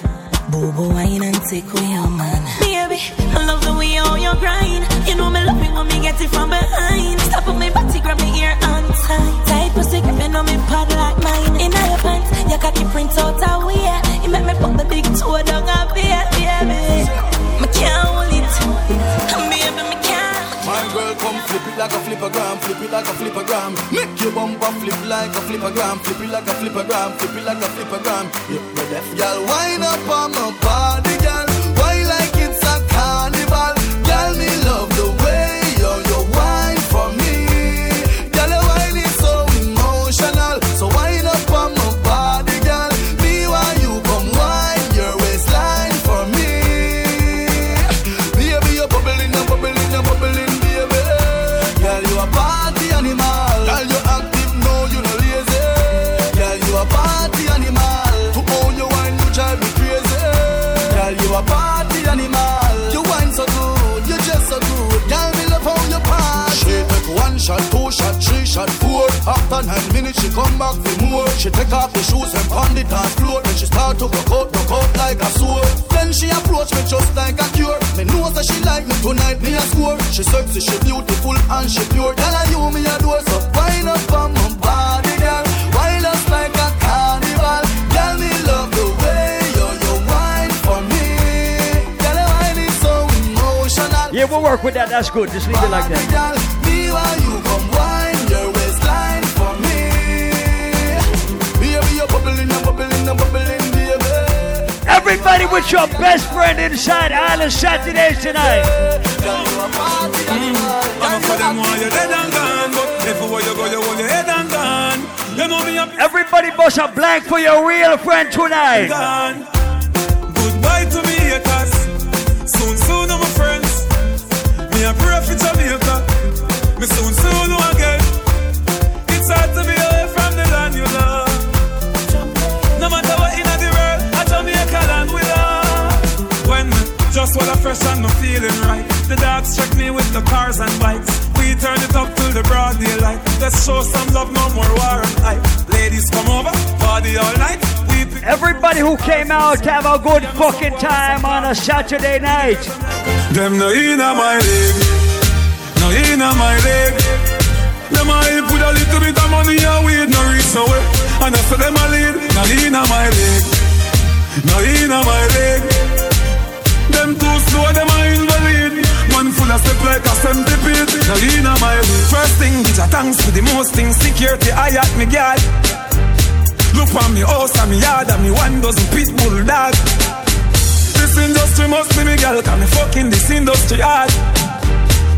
Bobo wine and take away your man. Baby, I love the way how you grind. You know me love it when me get it from behind. Stop on me body, grab me ear on tight. Tight pussy gripping on me pad like mine. In your pants, your cocky print out a way. You make me put the big toe down a bit, baby. Come flip it like a flippergram, flip it like a flippergram. Make your bumper flip like a flippergram, flip it like a flippergram, flip it like a flippergram. Yeah, me deaf. Girl, wind up on my body, girl. After nine minutes, she come back for more. She take off the shoes and pound it dance floor. Then she start to broke out, broke out like a sword. Then she approach me just like a cure. Me know that she like me tonight, me a score. She sexy, she beautiful and she pure. Girl, I you me adore, so wind up on my body, girl. Wind us like a carnival. Girl, me love the way you you wine for me. Girl, your wine is so emotional. Yeah, we'll work with that. That's good. Just leave it like that. Girl, Everybody with your best friend inside Island Saturdays tonight. Everybody bust a blank for your real friend tonight. Goodbye to me haters. Soon, soon, I'm friends. Me a pray for Jamaica. Me soon, soon, I fresh and no feeling right, the dogs check me with the cars and bikes. We turn it up till the broad daylight. Let's show some love, no more war and hype. Ladies come over, party all night. Everybody who came out to have a good fucking time on a Saturday night. Them no inna my leg, no inna my leg. Them help with a little bit of money weed no reach nowhere. And I say them a lead, no inna my leg, no inna my leg. Them too slow, them a invalid. Man full of step like a centipede. No inna my leg. First thing, give a thanks for the most things. Security, I at me guard. Look on me house and me yard and me one dozen pit bull dog. This industry must be me girl, cause me fucking this industry hard.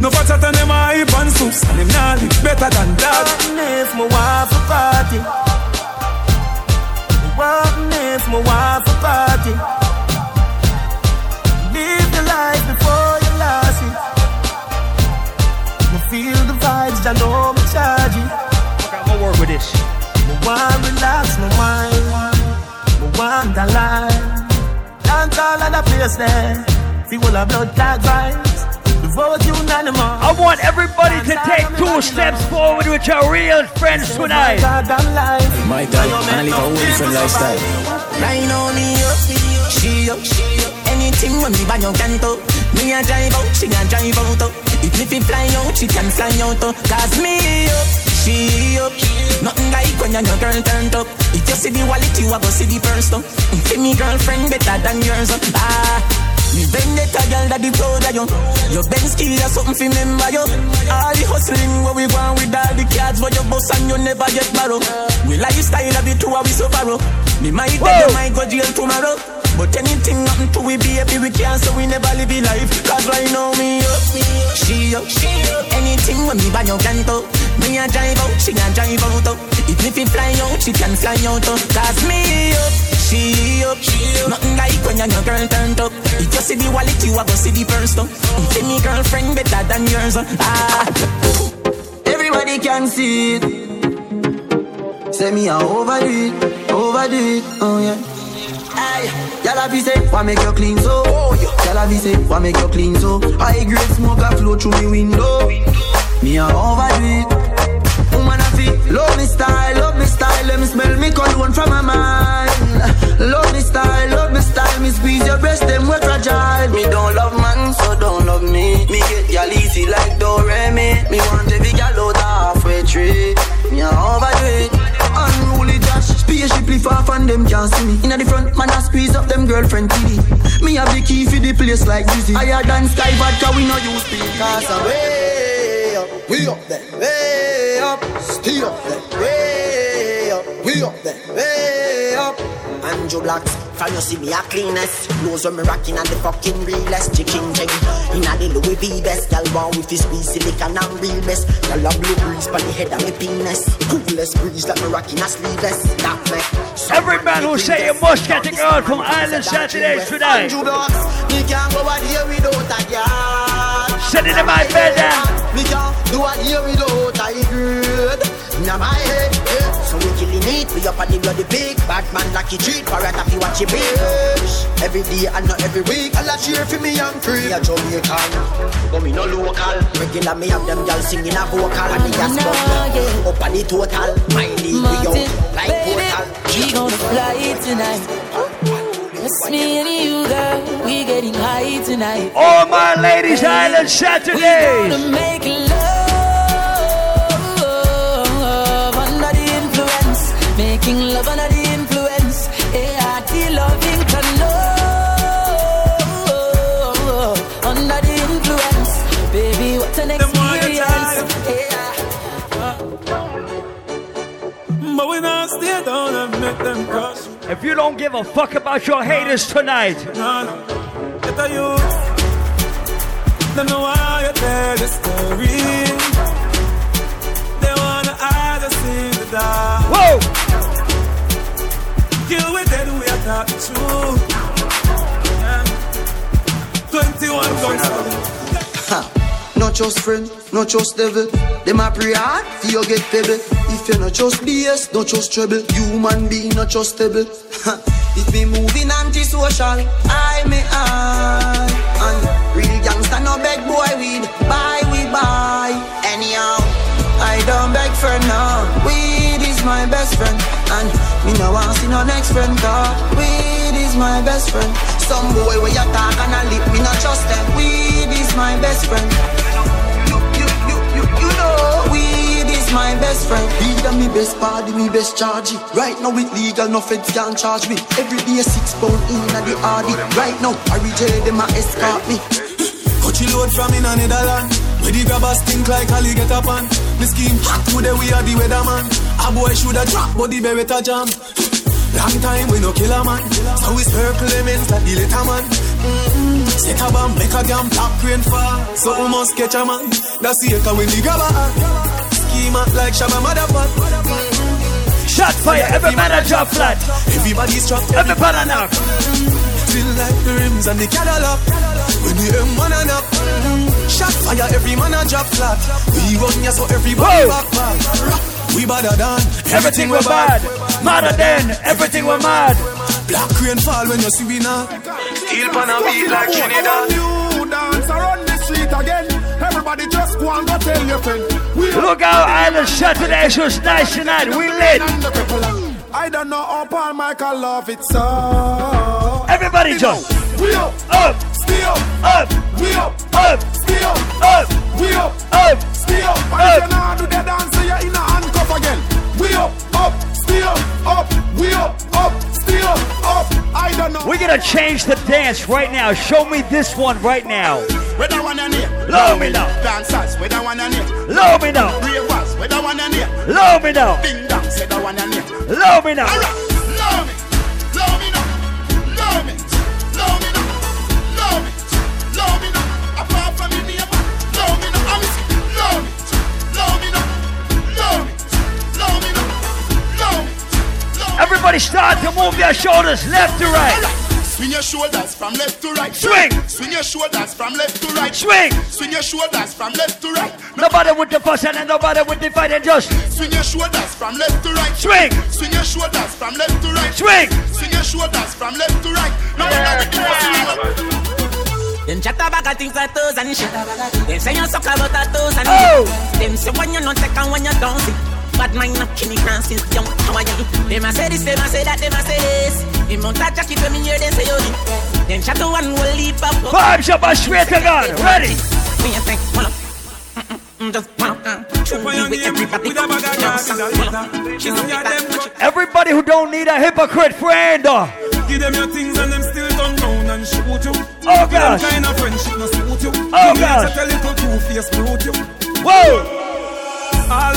No for chat and them a hype and soups, and them nah live better than that. if my wife a party? What if my wife a party? Vibes, I know me charge it. Okay, I'm gonna work with this. Me want relax my mind. Me want the line. Dance all of the place there. See all the blood clot vibes. The vote unanimous. I want everybody to take two steps forward with your real friends tonight. My God, and I live a whole different lifestyle. Right on me up, she up, she up. Anything when me buy your canto. Me a drive out, she a drive out. Oh. If me fi fly out, she can fly out. oh. Cause me up, she up. Nothing like when your girl turned up. If you see the wallet, you a go see the purse. oh. Say me girlfriend better than yours. oh. Ah. Me vendetta girl that the proud of you Your Benz key or something fi remember you All the hustling where we want with all the cards For your boss and you never get borrow We lifestyle of the two we so borrow Me might dead, you might go jail tomorrow But anything happen to we baby we can't so we never live a life Cause right now me up, she up, she up Anything when me buy your canto Me a drive out, she a drive out oh. If me fi fly out, she can fly out oh. Cause me up, she up, Nothing like when your girl turned up If you see the wallet, you a go see the purse though Say me girlfriend better than yours oh. Ah Everybody can see it Say me a overdo it, overdo it, oh yeah. Hey, y'all have say, why make you clean so? Y'all have say, why make you clean so? High grade smoke a flow through me window. Me a overdo it. Woman I feel, love me style, love me style. Let me smell me cologne from my mind. Love me style, love me style. Me squeeze your breast, them we fragile. Me don't love man, so don't love me. Me get y'all easy like Doremi. Me want every gal out halfway tree. Me a overdo it. Unruly Spaceship far from them can't see me. Inna the front, man I squeeze up them girlfriend TV. Me have the key for the place like Dizzy. Higher than Sky Vodka, we know no use speakers. Way up, we up there, way up, stay up there, way up, we up there, way up. Andrew Blacks, from you see me a cleanest? Clothes when me rocking and the fucking realest. Chicken thing Inna the Louis V best. Girl want with this squeeze silicon and real best Girl a blue breeze pon the head of me penis. Coolest breeze like me rocking a sleeveless. That me. Every man who say you must get a girl from Island Saturdays tonight. Andrew Blacks, me can't go out here without a girl. Send it in my bed then. Me can't do a here without a good Inna my head, yeah. So we killing it, we up on the bloody big Bad man lucky treat, parrot if you watch it bitch Every day and not every week I'll cheer for me and free A Jamaican, but me no local Regular me have them girls singing a vocal And the gas bubble, up on the total My league we out, like portal We gonna fly tonight. It's me and you, girl. We getting high tonight. All my ladies, Island Saturdays. We Saturdays. gonna make love If you don't give a fuck about your haters tonight, No, no. Get a youth. They know why you tell the story. They wanna hide us in the dark. Whoa! Kill with dead, we are not the truth. Yeah. 21 guns. Not just friend, not just devil. Them a pray hard for you get pebble. If you're not just BS, not just trouble. Human being not just stable. Ha. It be moving antisocial. I may I. And real gangster no beg boy weed. Buy we buy. Anyhow, I don't beg for now. Weed is my best friend. And me no want see no next friend. Cause weed is my best friend. Some boy where you talk and a lip, me not trust them. Weed is my best friend. Is my best friend. And me best party, me best charge. Right now it legal, no feds can charge me. Every day six pound in at the RD. Right now, I reject them a escort me. Cut you load from in a Netherland. Where the grabbers stink like Ali get up on. The scheme hot today we are the weatherman. A boy shoulda drop, but the beretta jam. Long time we no kill a man. So we circle lemons like the little man. Mm-mm. Set a bomb, make a damn top rain fall. So we must catch a man. That's the echo when the grabber. Schema like Shabba Motherfucker. Shot fire, every man a drop flat. Everybody's trapped, Every pan a knock. Feel like the rims and the Cadillac When the M1 and up Shot fire, every man a drop flat We run ya so everybody Whoa. back back We badder than Everything we bad. Madder than everything we mad. Black rain fall when you see we now Steel pan a beat like Trinidad New dance around the street again. Everybody just go and go tell your friend. Look out, Island Saturdays was nice tonight. We lit. I don't know how Paul Michael love it so. Everybody jump. We up, Up, stay up, up, we up, up, stay up, we up, up. stay up. And Up. if you not do the dance, you're in a handcuff again. We up, up, up, we up, up, stay up. I don't know. We're gonna change the dance right now. Show me this one right now. Where the one and here? Love me now. Dancers, where the one and here? Love me now. Ravers, where the one and here? Love me now. Ding dong, say the one and here. Love me now. Alright, love it, love me now, love it, Everybody start to move your shoulders left to right. Swing your shoulders from left to right. Swing. Swing your shoulders from left to right. Swing. Swing your shoulders from left to right. Nobody with the fuss and nobody with the fight and just Swing your shoulders from left to right. Swing. Swing your shoulders from left to right. Swing. Swing your shoulders from left to right. Now yeah. with the boss Them chat about things like toes and shit. Them say you suck about a toes and oh. Them say when you not take and when you don't see. Bad mind up Kenny Francis young. How are you? Them a say this, them a say that, them a say this. Them on that jacket when me hear them say yo. Them chat to one will leap up. Five shot by straight to God. Ready. Me a think, hold up. Just one, Everybody who don't need a hypocrite friend. uh, Give them your things and them still turn down and shoot you. Oh, Give gosh. them kind of friendship no suit you. Oh, Give me gosh. a little two-face brute you. Whoa. All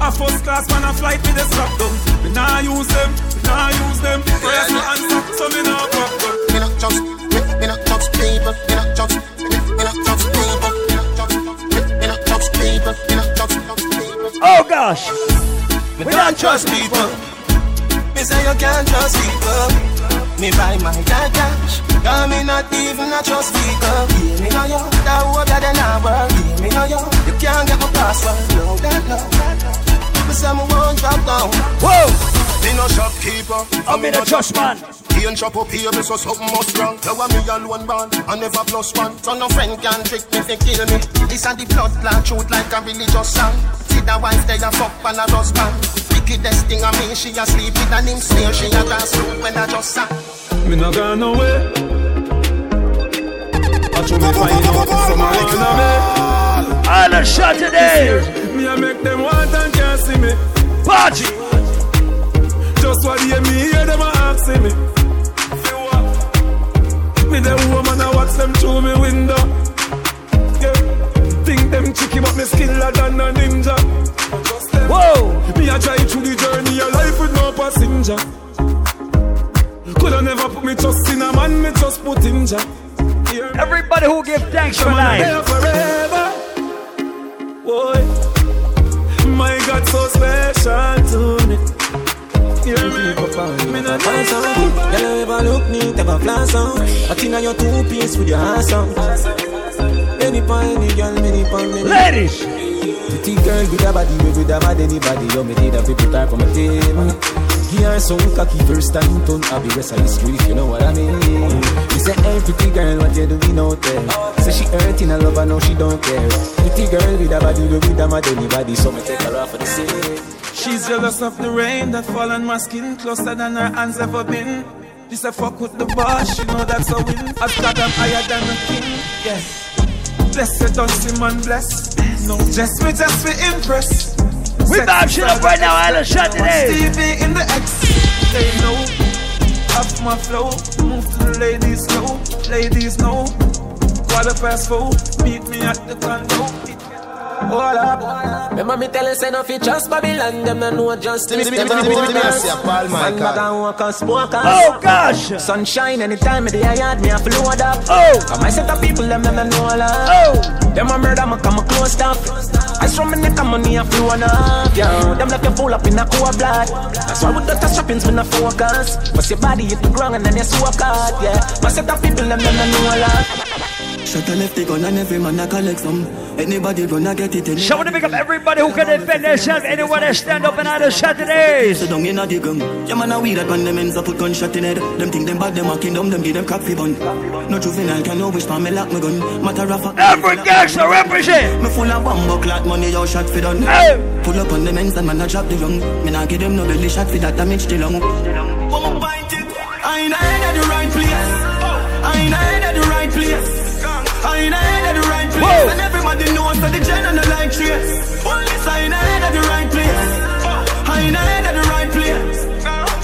A first class man a flight with a strap down. Me nah use them, me nah use them. Prayers no answer, so me nah pop down. Me not trust, me, me not trust people. Me not trust, me, me not trust people. Me not trust, me, me not trust people. Me not trust, trust people. Oh gosh. Me don't trust people. Me say you can't trust people. Me buy my dad cash. Cause me not even a trust people. Yeah, me know you. That hope that they not work. Yeah, me know you. You can't get my password. No, that no. Me say me won't drop down. Whoa. Me no shopkeeper. I'm in a trust man. He ain't chop up here, me so something must wrong. You want me alone born, I never plus one. So no friend can trick me, fi kill me. This and the blood clot truth like a religious song. See the wife they a fuck and a husband. Wickedest thing I mean, she a sleep with an him snare. She a dance through when I just sang. Me not gone away. I show me find out some are looking at me. All the shot today. Me a make them want and can't see me. Party. Just what they me hear them a asking me. Me the woman I watch them through me window. Yeah. Think them tricky but me skiller than a ninja. Whoa. Me a drive through the journey of life with no passenger. Coulda never put me trust in a man, me just put in ja. Everybody who give thanks for life. forever. Boy, my God, so special to me. Hear me? Me not Pass on, girl, you ever look neat, ever flash on. But in your two piece with your ass on. Any pine, any girl, many pine, many. Ladies. Pretty girl with a body, with a mad anybody. You me did a put her for my table. Her some cocky first time, turn up the rest of you know what I mean. You say, hey, pretty girl, what you doing out there? Say she hurting, I love her, no she don't care. Pretty girl with a body, with a mad anybody. So me take her off for the same. She's jealous of the rain that fall on my skin closer than her hands ever been. This a fuck with the boss, she know that's a win. I've got higher than a king, yes. Bless you, don't see man bless. No, just me, just me impress. We bout shit up right now, Island Saturday. TV in the X, they know. Up my flow, move to the ladies slow. Ladies know. Quarter past four, meet me at the condo. Hold up. Remember me tell you, say no fi trust Babylon, them no know justice. Me- me- them a Man bag and walk and smoke and Oh gosh. Sunshine anytime me day I yard me have to load up. Oh. Come I set up people them them know a lot. Oh. Them a murder me come a close up. I saw me neck and money a flow and up. Yeah. Them left you full up in a cold blood. That's why with the strappings me no focus. Bust your body hit the ground and then you swap hard. Yeah. My set up people them them know a lot. Shut a left the gun and every man a collect some. Anybody run a get it. Anybody Shall we pick up everybody who can defend themselves? Anyone that stand up in Island Saturday? Sit down in a dig. Yeah man a weed that when them ends up put gunshot in head. Them think them bad, them a kingdom, them give them fi bun. No juvenile can no wish for me lock me gun. Matter of fact, Every gangster represent. me full of bomb clot money, yo shot fi done. Hey. Pull up on them ends and man a drop the young. Me nah give them no belly shot fi that damage the lung. I ain't at the right place. I ain't at the right place. I ain't at the right place. Whoa. And everybody knows that the gen and the like trace. Only I ain't at the right place. I ain't at the right place.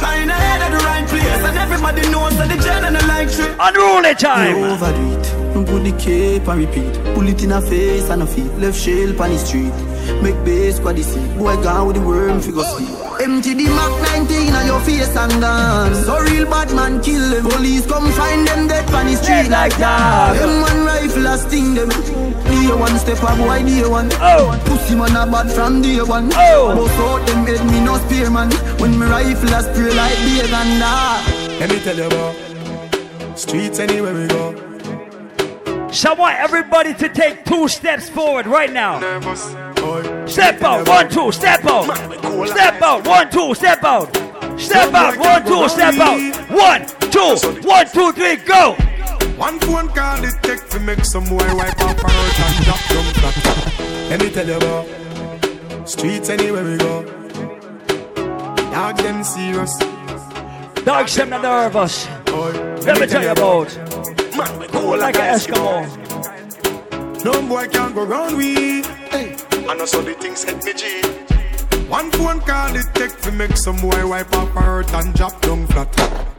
I ain't at the right place. And everybody knows that the gen and the like trace. Unruly time. Me overdo it. Put the cape and repeat. Pull it in a face and a feet. Left shell on the street. Make base squad see. Boy gone with the worm figure see. Empty the Mac 19 on your face and gone. So real bad man kill them. Police come find them dead on the street like that. Them one rifle a sting them. Day one step a boy day one. Oh. Pussy man a bad from day one. Oh. Bust out them head me no spear man. When me rifle a spray like beer and that. Let me tell you about streets anywhere we go. So I want everybody to take two steps forward right now. Step out, one, two, step out. Step out, one, two, step out. Step out, one, two, step out. One, two, one, two, three, go. One phone call it take to make some boy wipe off her out and drop down flat. Let me tell you about streets anywhere we go. Dog them serious. Dogs them not nervous. Let me tell you about. Cool like an Eskimo. No boy can go round we. Hey, I know so the things hit me G. One phone call it take to make some boy wipe up her out and drop down flat.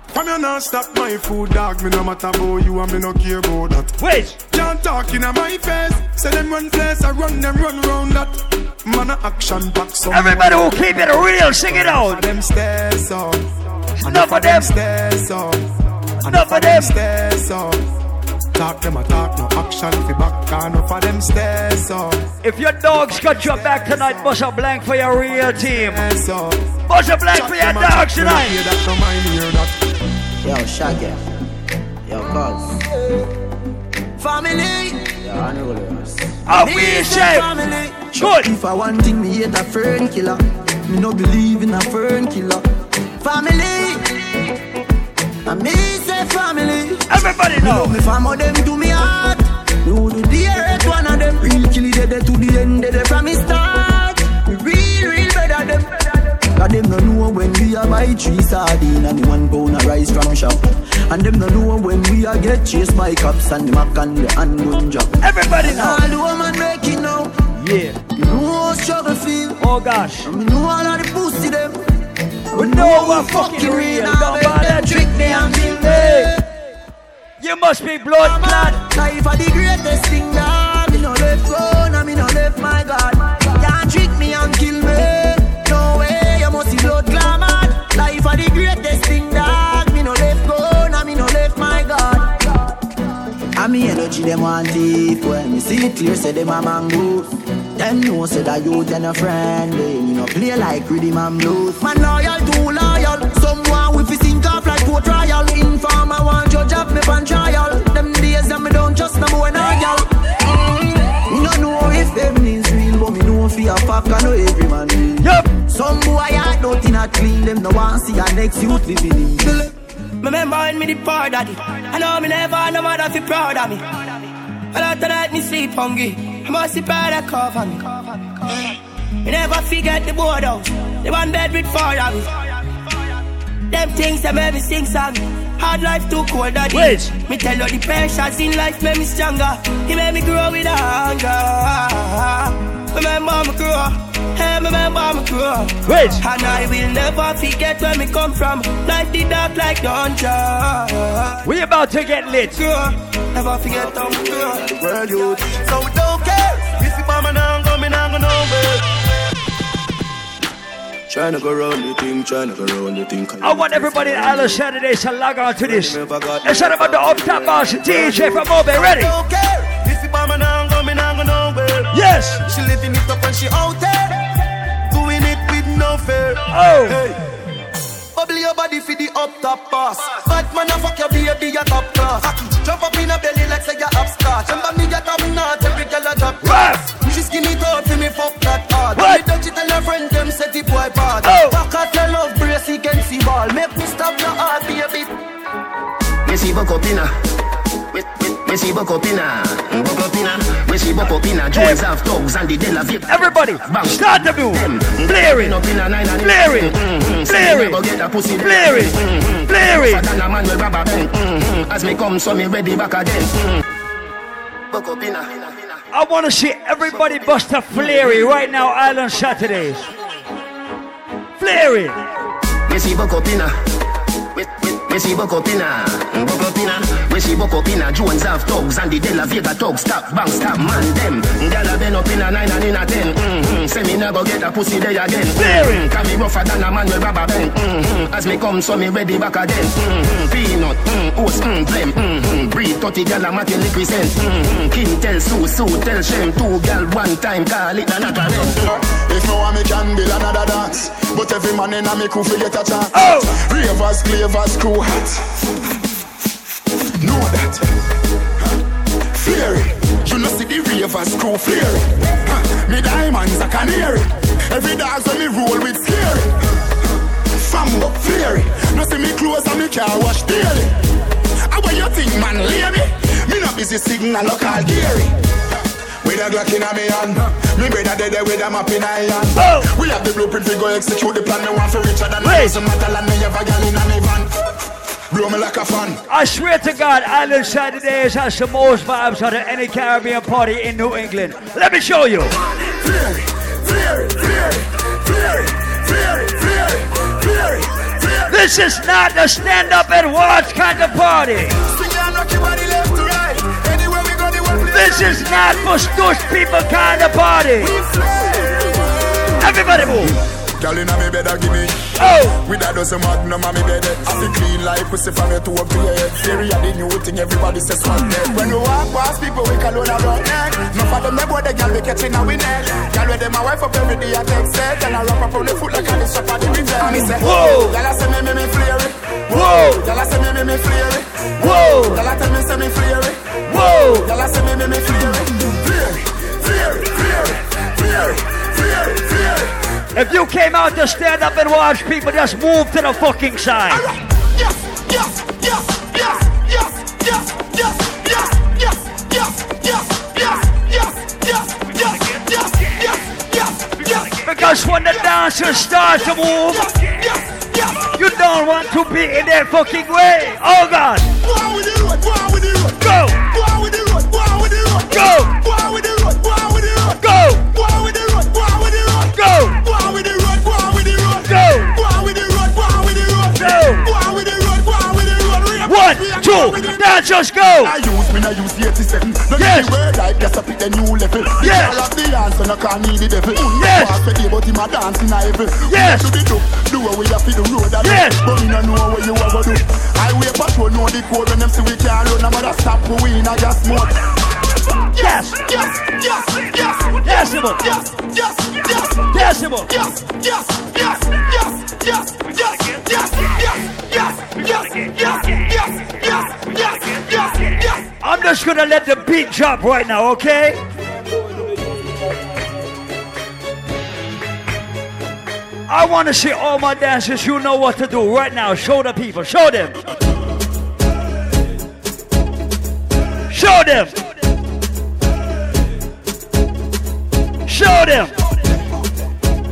From you not stop my food, dog. Me no matter about you and me no care about that. Wait. Can't talk in my face. Say them run place, I run them run round that. Man a action back some. Everybody who keep it real, sing it out. Them stairs up. Enough of them. stairs up. Enough of them. stairs up. Talk them a talk, no action fi back. Enough of them stairs up. If your dogs got your back tonight, bust a blank for your real team. Stairs up. Bust a blank for your Chat them a dogs chat, me no tonight. hear that, no mind hear that. Yo, Shaggy. Yo, cuz. Family. Yo, I know this. Oh, Me we say say. family. Good. If I want thing, me hate a fern killer. Me no believe in a fern killer. Family. And me say family. Everybody know. Me fam them to me heart. You do the earth one of them. Real kill it dead to the end, dead from me start. Me real, real better them. Cause them no know when we a buy three sardine and one pound of rice from shop. And them no know when we a get chased by cops and the mac and the handgun job. Everybody know. All the woman make it now. Yeah. You know how struggle feel. Oh gosh. And me know all of the pussy them. We know what fucking real. Don't bother trick me and kill me. You must be blood clad. Life are the greatest thing that me no left go, now me no left my God. Can't trick me and kill me. No way, you must be blood me energy them want thief when me see it clear say them a mongoose. Them know say that you then a friend, they me no play like rhythm and blues. Man loyal, too loyal. Someone with his sink off like court trial. Informer want judge up me pan trial. Them days that me don't trust no boy no girl. Mm. Me no know if them is real, but me know fi a fuck I know every man real. Yup. Some boy I don't think I clean them no want see a next youth living in. Remember when me the poor daddy. I know me never no mother fi proud of me. A lot of night me sleep hungry. I must be proud of cover me. Me never forget the board house. The one bed with four of me. Them things that made me sing song. Hard life too cold daddy. Wait. Me tell you the pressures in life made me stronger. He made me grow with hunger Remember me grow Hey, remember me grow Wait. And I will never forget where me come from Life did dark like dungeon We about to get lit. Grow, never forget how me grow World youth, so we don't care. If you mama now go, me now go nowhere. Tryna go round the thing, tryna go round the thing. I want everybody in Island Saturdays to log on to this. Let's talk about the up top boss DJ from Mobe. Ready? Don't care. If you mama now go, me now nowhere. Yes. She living it up and she out there. Doing it with no fear. Oh. Hey. Bubble your body for the up top boss. Bad man, I fuck your baby, your top class. Jump up in a belly like say you're upstart. Remember me, get up not every girl a drop class. She skinny tall for me, fuck that hard. When me touch it, tell her friend them set the boy bad. Oh. Back at your love brace, he can see ball. Make me stop your heart, baby. Messi Bocopina keep up up in a Jones have thugs and the Everybody, start the move. Blaring. Up in a nine and blaring, blaring, blaring, blaring. Mm-hmm. A man. Mm-hmm. As me come, so me ready back again. Mm-hmm. Buck up in a. I want to see everybody bust a Fleary right now, Island Saturdays. Fleary. Missy Buck. Missy Messi Bocopina. We see Bokopina, Bokopina. We see Bokopina. Jones have thugs and the De La Vega thugs. Stop, bang, stop, man, them. Gyal been up in a nine and in a ten. Mm-hmm. Say me never get a pussy there again. Mm-hmm. Can me rougher than a man with rubber band. Mm-hmm. As me come, so me ready back again. Mm-hmm. Peanut, mm, oats, mm, blem. Mm-hmm. Breed 30 gyal a matin represent. Mm-hmm. King tell Sue, Sue tell Shem. Two gyal one time, call it a another rent. If no one me can build another dance But every man in a me crew fi get a chance oh. Ravers, clavers, crew hat That it You know see the ravers crew flare it huh. Me diamonds a canary. Every dog when me roll with scary. Fambo, flare it No see me clothes and me car wash daily. How what you think man, lady? Me? Me not busy signal local Gary. With a Glock in a me hand. Me brother dead there with a map in a hand. Oh. We have the blueprint, we go execute the plan. Me want for richer than me Doesn't matter land me have a gal in a me van Blow me like a fan I swear to God, Island Saturdays has the most vibes out of any Caribbean party in New England. Let me show you. This is not the stand up and watch kind of party. This is not for stush people kind of party. Everybody move. Girl inna me bed a give me. Oh With a dozen magnum on me bed. I feel clean like pussy from your toe up to your head. Theory of the new thing everybody says swag dead When we walk past people we call on brown neck Enough of them they boy the girl we catching we neck Girl with them a wife up every day I take set. And I wrap up on the foot like a the shop at the revenge Me say Whoa. Oh, girl I say me me me flare it. Whoa. Girl I say me me me flare it. Whoa. Girl I tell me say me flare it. Whoa. Girl I say me me me flare it. Flare it Flare it Flare it Flare it If you came out to stand up and watch people, just move to the fucking side. Yes, yes, yes, yes, yes, yes, yes, yes, yes, yes, yes, yes, yes, yes, yes, yes, yes, yes, yes. Because when the dancers start to move, you don't want to be in their fucking way. Oh God. Go on with the road, Two, now just go. I use me, I use the 87. No Yes. yes. word like just up at the new level. Yes. of the answer, no can need the devil. Yes. The day, but him a dancing a heaven. Yes. Do the do, do what we have to the road. Yes. But me no know what you ever do. Highway patrol know the code when them see we can't run. I'm gonna stop who we in a gas smoke. Yes. Yes, yes, yes, Decibel. yes, yes, yes, Decibel. yes, yes, yes, yes, yes, yes, yes, yes, yes, yes, yes, yes, yes, yes, yes, yes. I'm just gonna let the beat drop right now, okay? I want to see all my dancers. You know what to do right now. Show the people. Show them. Show them. Show them.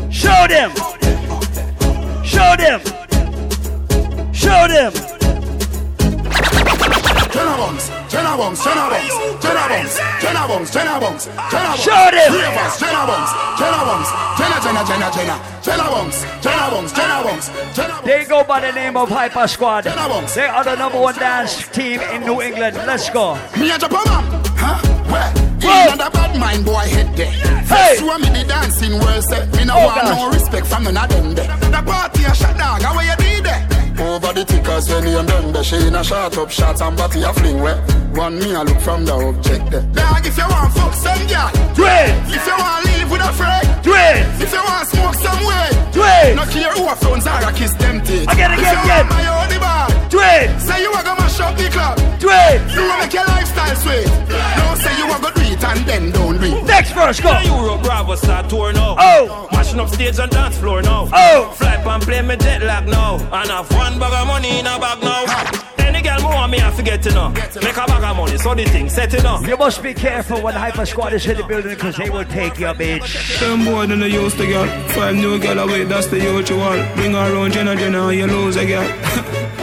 Show them. Show them. Show them. Show them. Ten a bombs, ten a bombs, ten. Show them. Three of us, ten a bombs. They go by the name of Hyper Squad. They are the number one dance team in New England. Let's go. Me and Japan, huh? Where? Whoa. Not a bad mind boy head there. Hey. First show me the dancing world set. Me no oh, want gosh. no respect from none of them. The party a shot dog. How you over the tickers when you done the She in a shot up shots and body a fling where One me a look from the object eh. there Dog if you want fuck some girl Do it. If you want live with a friend Do it. If you want to smoke some way Do it. No care who a phones are a kiss them teeth Again, If again, you again. want my own bar Do it. Say you a go mash up the club Do it. You a make your lifestyle sweet Don't say you a go do it and then don't do it Next verse, go. Europe Bravo start tour now. Oh. Mashing up stage and dance floor now. Oh. Fly pan play me jet lag now. And have one bag of money in a bag now. Any girl who want me, I forget to know. Make a bag of money, so the thing set it up. You must be careful when Hyper Squad is in the building because they will take your bitch. Them boy than the used to girl. Five new girl away, that's the usual. Bring her around Jenna Jenna you lose a girl.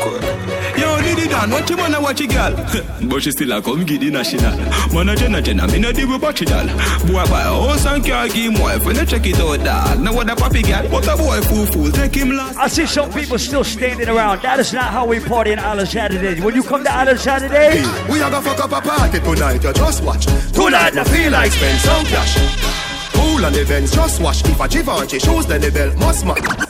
Yo, Diddy Dan, what you wanna watch a girl? but she still a come the national. Man a jenna jenna, me no deal with battery doll. Boy buy a house and car, give him wife. When you check it out, dog. Now what a papi girl, what a boy fool fool, take him last. I see some people still standing around. That is not how we party in Island Saturdays. When you come to Island Saturdays, We are gonna fuck up a party tonight, you just watch. Tonight I feel like spend some cash. Cool on events, just watch. If I a Givenchy shoes, then the belt must match.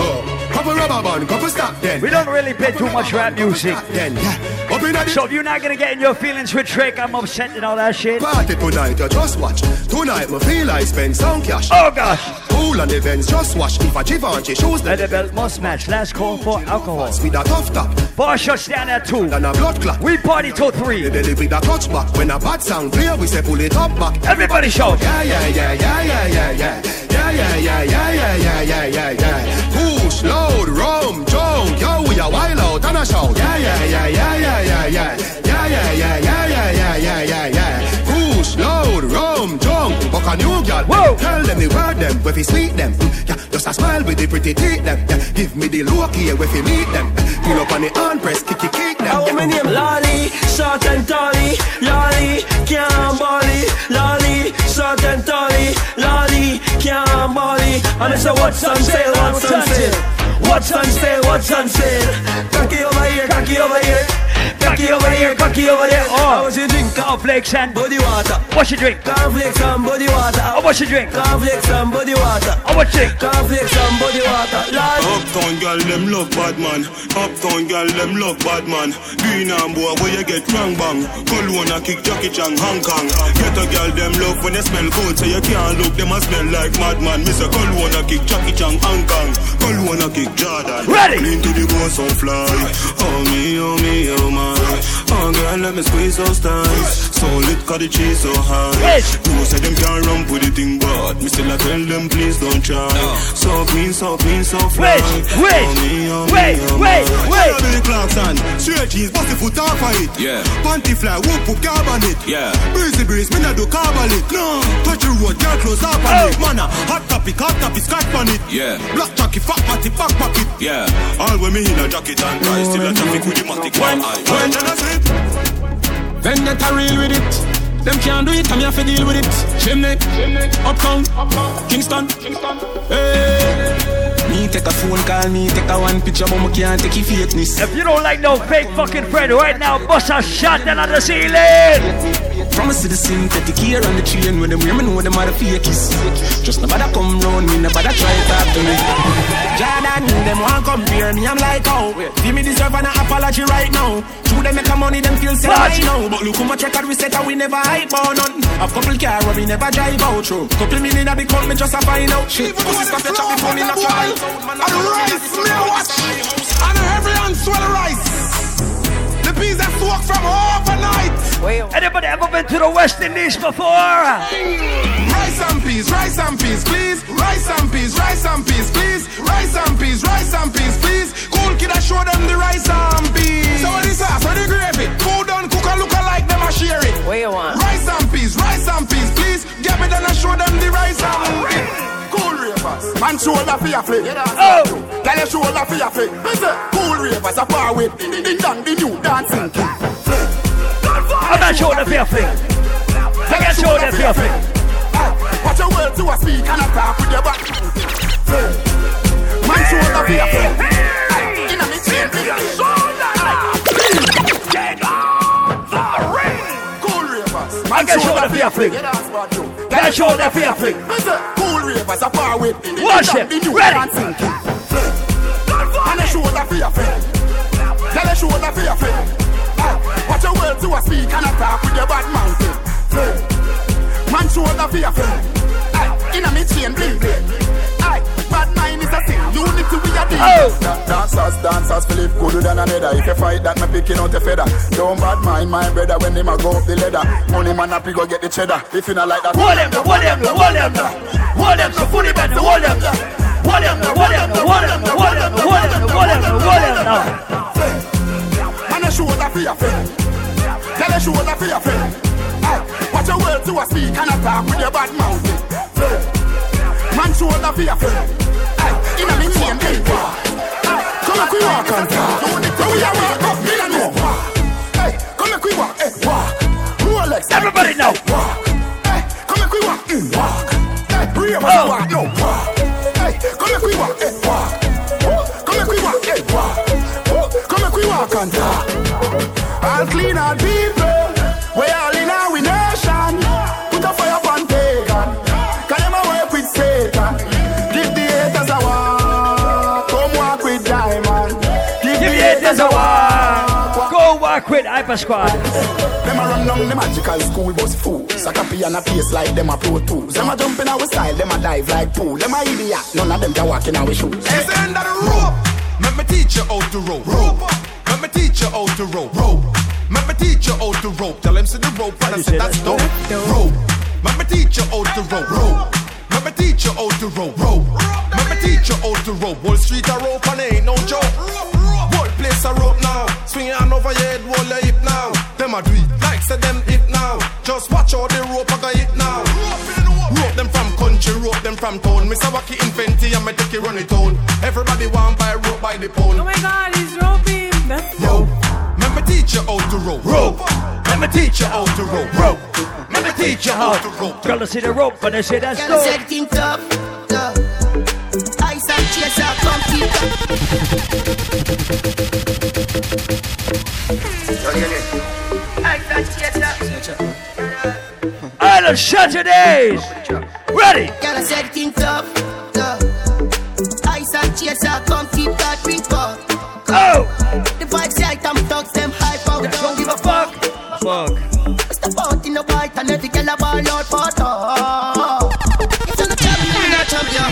Rubber band, couple stop then. we don't really play too much rap music. Then, yeah. Up in the So if you're not gonna get in your feelings with Trick, I'm upset and all that shit. Party tonight, you just watch. Tonight, me feel like spend some cash. Oh gosh. Cool on events, just watch. If a Givenchy And the belt must match. Last call for alcohol. with a tough top. Bar shuts down at two. And a blood clot. We party till three. The belly with a touchback. When a bad sound clear, we say pull it up back. Everybody shout. Yeah, yeah, yeah, yeah, yeah, yeah, yeah. Yeah, yeah, yeah, yeah, yeah, yeah, yeah, yeah, yeah. Push, load, rum, junk. Yo, we a wild out and a. Yeah, yeah, yeah, yeah, yeah, yeah, yeah. Yeah, yeah, yeah, yeah, yeah, yeah, yeah, yeah, yeah. Rum, junk. Buck a new girl. Whoa. Tell them the word them, if you sweet them. Mm, Yeah, just a smile with the pretty teeth them. Yeah, give me the look here if you meet them. Pull up on the hand press, kick, kick, kick them. Oh, my name Lolly, short and tally, Lolly, can't body, Lolly, short and tally, Lolly, can't body. And I say, what's on sale, what's on sale? What's on sale, what's on sale? Cocky over here, cocky over here. Cocky over here, cocky over there. Oh. I was a drink, Cornflakes and body water. What's your drink? Cornflakes and body water. Oh, How much you drink? Cornflakes and body water. How much drink? Cornflakes and body water. Lolly. Uptown girl, them love bad man. Uptown girl, them love bad man. Green and boy, where you get bang bang. Cologne a kick Jackie Chan, Hong Kong. Get a girl, them love when they smell good, so you can't look, them a smell like madman. Miss a Cologne a kick Jackie Chan, Hong Kong. Cologne a kick Jordan. Ready? Clean to the bone, so fly. Oh me, oh me, oh my. Oh girl, let me squeeze those thighs. So lit, cause the cheese so high. You say them can't run with the thing, but me still I tell them please don't try. So clean, so clean, so fly. Wait, wait, Oh, me, oh, me, wait, oh, wait, my. wait. Billy Clarkson, straight jeans, bust the foot off of it. Yeah. Panty fly, whoop, whoop, carb on it. Yeah. Breezy breeze, me not do carb on it. No. Touch the road, girl close up on oh. it. Man, a hot topic, hot topic, scotch on it. Yeah. Black jockey, fat matty, back pocket. Yeah. All when me in a jacket and tie, still a traffic with the matic one eye. When. Vendetta real with it. Them can't do it, I'm here to deal with it. Chimney, uptown, Kingston. Hey. Me take a phone call, me take a one picture, but me can't take your fakeness. If you don't like no fake fucking friend right now, bust a shot down on the ceiling. From a citizen, synthetic here on the train when them me know them are the fakies. Just nobody come round me, nobody try to talk to me. Jordan, them want compare me, I'm like, oh, give me deserve an apology right now. True, them make a money, them feel say I know. But look how much record we set and we never hype for none. Have couple car where we never drive out through. Couple million a big count, me just a find out. Shit, pussy stop your before me knock your eye. And rice, me a watch. And every hand swell rice. The peas that soak from overnight. Anybody ever been to the West Indies before? Rice and peas, rice and peas, please. Rice and peas, rice and peas, please. Rice and peas, rice and peas, please. Cool kid, I show them the rice and peas. So what is sauce, what the gravy? Cool done, cook and look alike, them a share it. What you want? Rice and peas, rice and peas, please. Get me done and show them the rice and peas. Ravers, man shoulder for your flick. Oh, tell your shoulder for your flick. Cool ravers, a far with the the dang the new dancing king. I'm not shoulder for your flick. Take a shoulder for your flick. Watch your words to a speak and a talk with your back. Man shoulder for your flick. Inna me chain big Cool ravers, got shoulder for your flick. Yeah, that's what you. Got shoulder for your flick. Me say, cool ravers, a far with the the Watch it. the new Ready. dancing king. And a shoulder for your flick. Tell a shoulder for your flick. Watch your words to a speak and a talk with your bad mouth. Man shoulder for ah, your flick. Inna me chain bling bling legacy. Unity we are the oh. Dancers, dancers, Philip cooler than another. If you fight that, me picking out the feather. Don't bad mind my brother when them a go up the ladder. Money man up, you go get the cheddar. If you not like that, hold him, hold him, hold him, hold them, hold them, hold them, hold him, Hold him, hold him, hold him, hold him, hold him, hold him, hold him now. Man, I show that for your friend. Tell a show that for your friend. Watch your words to a speak and attack with your bad mouth. Man, show that for your friend. Hey, in a me chain, hey, come make we walk and talk. When we a walk up, me a know. Hey, come make we walk, hey, walk. Rolex, everybody know. Eh, walk. Hey, come make we walk, mm, walk. Hey, brave as walk, no walk. Hey, come make we walk, hey, walk. Come make we walk, hey, walk. Come make we walk and talk. All clean and people. Walk with Hyper Squad. Them a run down the magical school bus fools. A copy and a pace like them a pro tools. Them a jump in our style, them a dive like pool. Them a idiot, none of them can walk in our shoes. It's the end of the rope. Let me teach you how to rope. Rope. Let me teach you how to rope. Rope. Let me teach you how to rope. Tell him see the rope and I say that's dope. Rope. Let me teach you how to rope. Rope. Let me teach you how to rope. Rope. Let me teach you how to rope. Wall Street a rope and ain't no joke. Whole place a rope now. Swing your hand over your head, wall your hip now. Them a do it like say them hip now. Just watch how the rope I got hit now. Rope them from country, rope them from town. Mr. Wacky Inventi and me take it run it on. Everybody want buy rope by the pound. Oh my God, he's roping. That's Rope. Let me teach you how to rope. Rope. Let me teach you how to rope. Rope. Let me teach you how to rope. Girl, see the rope, but they say that's Girl, dope. said king tough, tough. Ice and chaser, come keep Island Saturdays. Ready. Girl, I said king tough, tough. Ice and chaser, come keep that drink up. Oh. The vibes right, I'm thugs, them hype out. We don't give a fuck. Fuck. Step out in the white and every girl a ball out for talk. If you're not champion, you're not champion.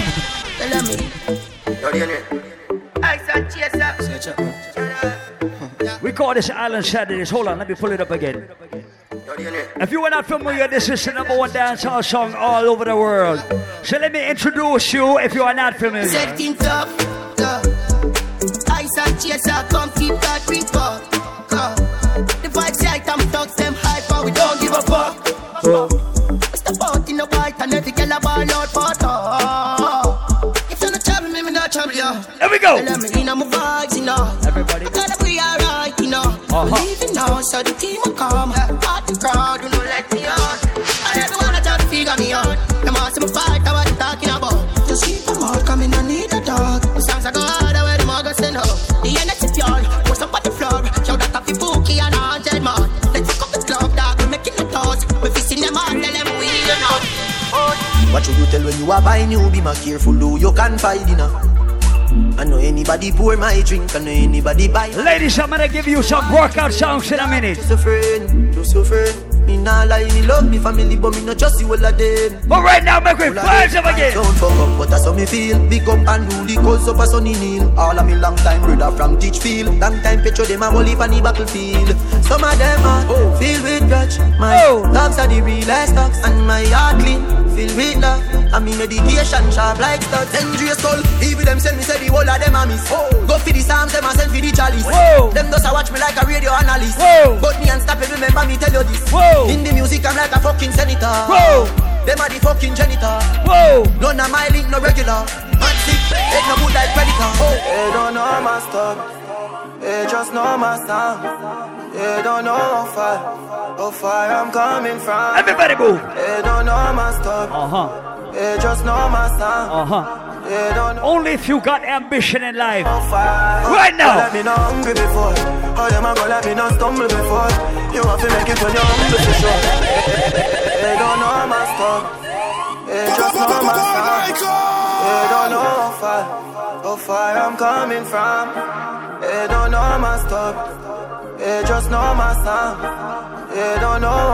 Tell me. Ice and chaser. We call this Island Saturdays. Hold on, let me pull it up again. If you are not familiar, this is the number one dancehall song all over the world. So let me introduce you if you are not familiar. Said tough, tough. Ice and chaser, come keep that drink up. The vibes right, I'm thugs, them. We don't give a fuck. Step out in the white and every girl a ball out for talk. If you're not me, me not champion. There we go. Let me in on my vibes, you know. Everybody. Gotta be alright, you know. Uh-huh. Now, so the team will come. You you are buying you? Be my careful who you confide in. uh. I know anybody pour my drink, I know anybody buy. Ladies, I'm gonna give you some workout songs in a minute. Just a friend, just a friend. Me nah lie, me love me family, but me no just see all of them. But right now, make we flash them again. Don't fuck up, but that's how me feel. Big up and rule, cause up a sunny kneel. All of me long time brother from Teachfield. Long time petro them a holy on the battlefield. Some of them are filled with grudge. My dogs are the realest dogs, and my heart clean, filled with love. And me meditation sharp like studs. Dangerous soul, even them send me say the whole of them a miss. Go for the psalms, them a send for the chalice. Them just a watch me like a radio analyst. But me and stop it, remember me tell you this. In the music, I'm like a fucking senator. Them are the fucking janitor. None of my link no regular. Man sick, head no good like predator. They don't know my story. They just know my sound. They don't know how far, how far I'm coming from. Everybody move. They don't know my story. Uh huh. They just know my sound. Uh huh. They don't know Only if you got ambition in life. Right now. Let me know hungry before. How them a go let me know stumble before. You have to make it when you're humble for sure. They don't know my story. They just know my sound. They don't know how far, how far I'm coming from. They don't know my story. They just know my sound. They don't know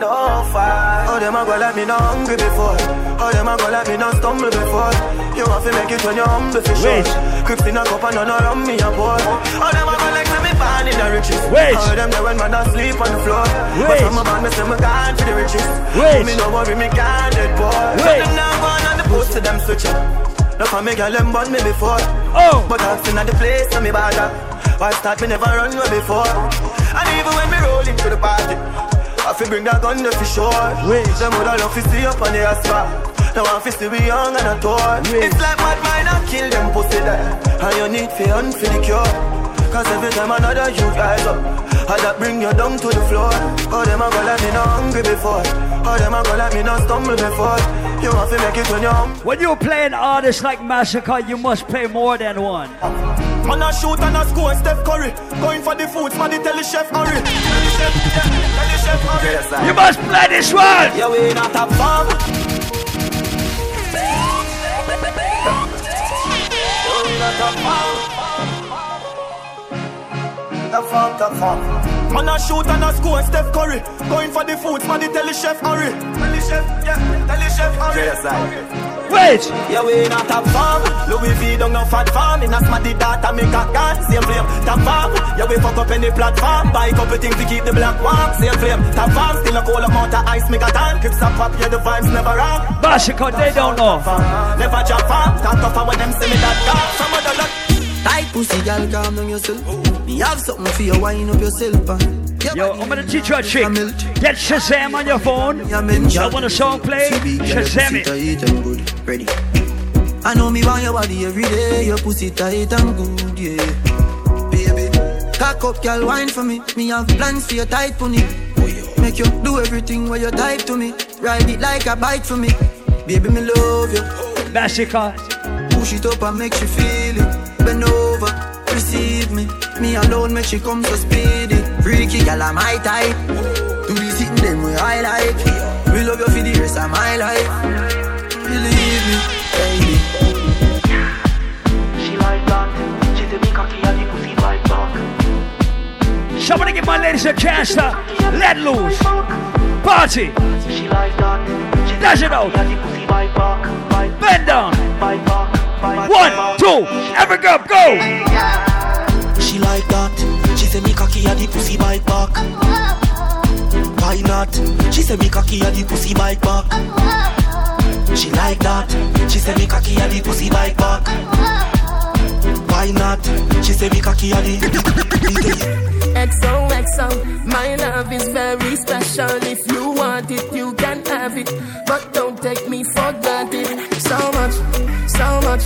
know how far. How them a go let me know hungry before. How them a go let me know stumble before. You have to make it when you're humble for sure. Crips in a cup and none around me a pour. How them a go like me born in the riches. Wait. How them there when man a sleep on the floor. But Wait. from a man me say me gone for the riches. Wait. Me no worry me can't dead boy. Wait. Them now gone on the post to them switching. Now for me girl them burn me before. Oh. But I've seen at the place so me bother. Why start me never run away before. And even when me roll into the party. I to bring that gun there for sure. Wait. Them woulda love to see up on the asphalt. They want to we young and a toy. It's like mad mind and kill them pussy there. And you need for hunt for the cure. Cause every time another you rise up, I that bring you down to the floor. Oh, them a go like me not hungry before. Oh, them a go like me not stumble before. You want to make it when you're. When you play an artist like Masicka, you must play more than one. Man a shoot and a score, Steph Curry. Going for the foods, man, the tell the chef hurry. Tell the chef, yeah, tell the chef hurry. You must play this one. Yeah, we not a farm. The farm, the farm. Man a shoot and a score, Steph Curry. Going for the foods, man, the tell the chef hurry. Tell the chef, yeah, tell the chef hurry. Wait! Yeah, we not a farm. Louis V don't no fat farm. In a smarty data, make a gun. Same flame, top farm. Yeah, we fuck up any platform. Buy couple things to keep the black warm. Same flame, top farm. Still a cold amount of ice, make a tan. Clips up pop, yeah, the vibes never wrong. Masicka, they don't know. Never jump farm. Talk tougher when them see me that dark. Some other lot. Tight pussy, girl, calm down yourself. Me have something for you, wind up yourself. uh. Yo, I'm gonna teach you a trick. Get Shazam on your phone. I want a song play. Shazam it. Ready. I know me want your body every day. Your pussy tight and good, yeah. Baby, cock up, girl, wine for me. Me have plans for your tight pony. Make you do everything where you type to me. Ride it like a bike for me. Baby, me love you. Masicka. Push it up and make you feel it. Bend over, receive me. Me alone make she come so speedy. Freaky gal, I'm my type. Do the sitting them way I like. We love you for the rest of my life. Believe me, baby. She like that. She say me cocky and the pussy like back. Somebody give my ladies a chance to let loose. Party. She like that. Dash it out. And the pussy bite back. Bite Bend down. bite back. Bite One, two, every girl, go. She like that. She say me cocky and the pussy bite back. Why not? She say me cocky and the pussy bite back. She like that. She say me cocky and the pussy bite back. Why not? She say me cocky and the. XOXO, my love is very special. If you want it, you can have it. But don't take me for granted. So much, so much,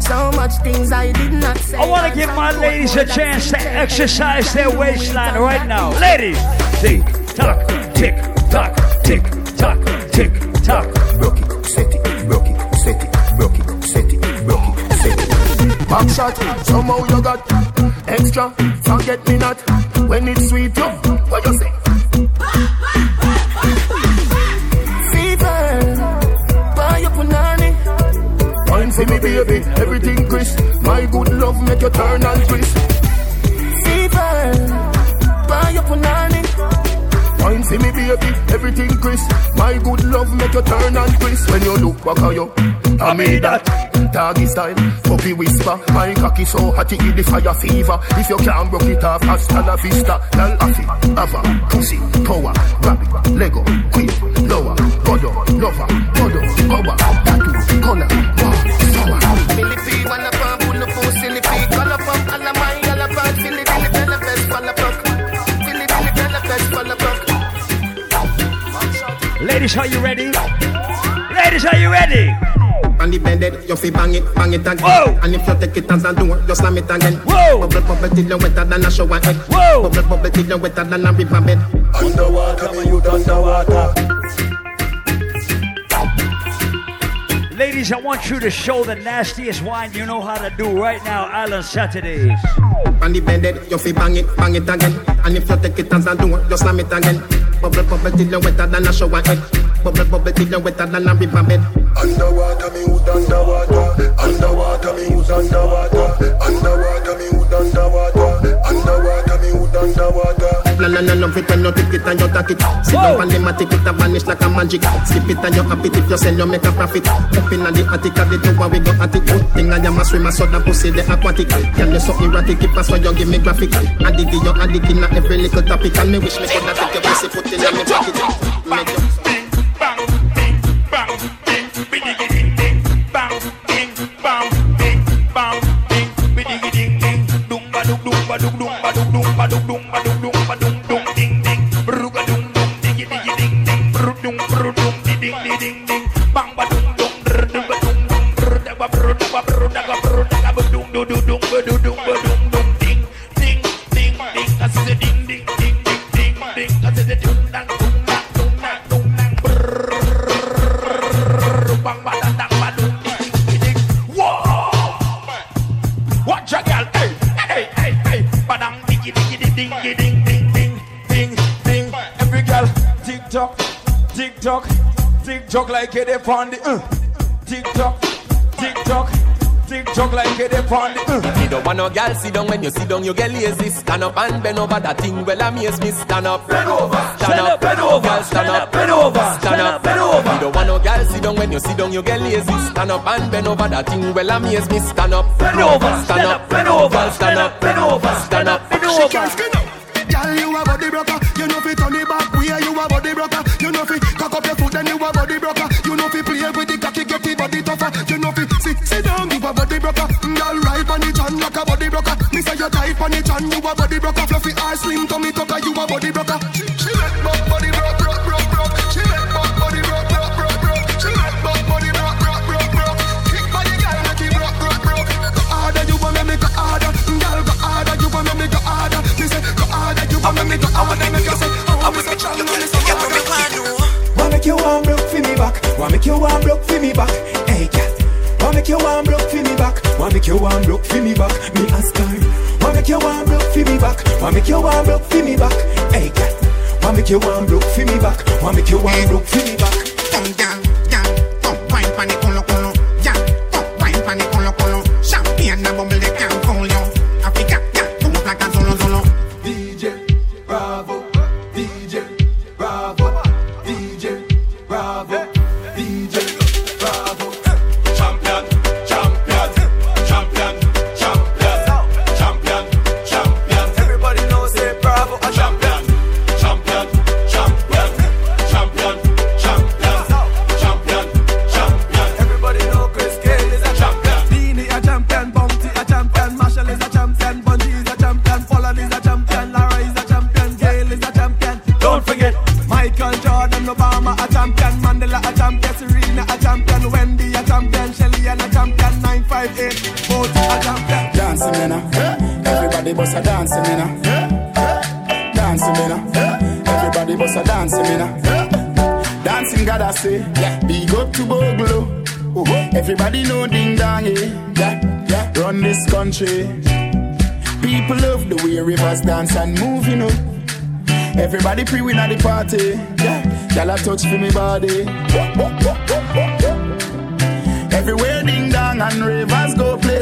so much things I did not say. I want to give my ladies a chance to exercise their waistline right now. Ladies, tick tock, tick tock, tick tock, tick tock. Broke it, set Back shot, somehow you got extra. Forget me not when it's sweet. Yo, what you say? For me, baby, everything crisp. My good love make you turn and twist. For me, baby, everything crisp. My good love make you turn and twist. When you look back at you, I made that. Doggy style, puppy whisper. My cocky so hot it the fire fever. If you can't broke it off, hasta la vista. Lal afi, ava, pussy, power, grab it, Lego, queen, lower, godo, lover, godo, power, tattoo, color, Ladies, are you ready? Ladies, are you ready? On the bed, you fi bang it, bang it again. Whoa. And if you take it as a door, you slam it again. Whoa. Bubble, bubble till you wetter than a shower head. Whoa. Bubble, bubble till you wetter than a river bed. Underwater, me youth underwater. Ladies, I want you to show the nastiest wine you know how to do right now, Island Saturdays. On the bed, you fi bang it, bang it again. And if you take it as a door, you slam it again. Bubble, bubble till you wetter than a shower head. Bubble, bubble till you wetter than a river bed. Underwater, me youth underwater. Underwater, me youth underwater. Underwater, me youth underwater. Underwater, me youth underwater. La la la love it when you take it and you take it. Sit down on the matic, it vanish like a magic. Skip it and you happy if you sell, you make a profit. Up in the attic, of the tower we go at it. Good thing I am a swimmer, so that pussy the aquatic. Girl you so erratic, keep us so you give me graphic. Addict you addict in every little topic, and me wish me coulda take your pussy put in me pocket. Make you like it upon the uh. tick tock tick tock tick tock like it upon the uh. You don't want no girl sit down when you sit down, you get lazy. Stand up and bend over. That thing well amaze me. Stand up, bend over, stand up, bend over, stand up, bend over, stand up, bend over. You don't want no girl sit down when you sit down, you get lazy. Stand up and bend over. That thing well amaze me. Stand up, bend over, stand up, bend over, stand up, bend over, stand up, bend over. She can't skin up. Girl, you a body broker. You know fi turn it back. Where you a body broker. You know fi cock up your foot, then you a body broker. Know fi play with the cocky, get the body tougher. You know fi sit sit down, you a body broker. Girl, ride on the chan like a body broker. Me say you tight on the chan, you a body broker. Fluffy ass, slim tummy tucker, you a body broker. Wanna make you one broke for me back. Hey, cat. Wanna make you one broke for me back. Wanna make you one broke for me back. Me ask her. Wanna make you one broke for me back. Wanna make you one broke for me back. Hey, cat. Wanna make you one broke for me back. Wanna make you one broke for me back. Come down, Everybody bust a dancing now. Everybody bust a dancing me now. Dancing God I say. Big up to Bogle. Everybody know ding dong, yeah. Run this country. People love the way rivers dance and move, you know. Everybody pre-win at the party. Yeah, y'all touch for me body.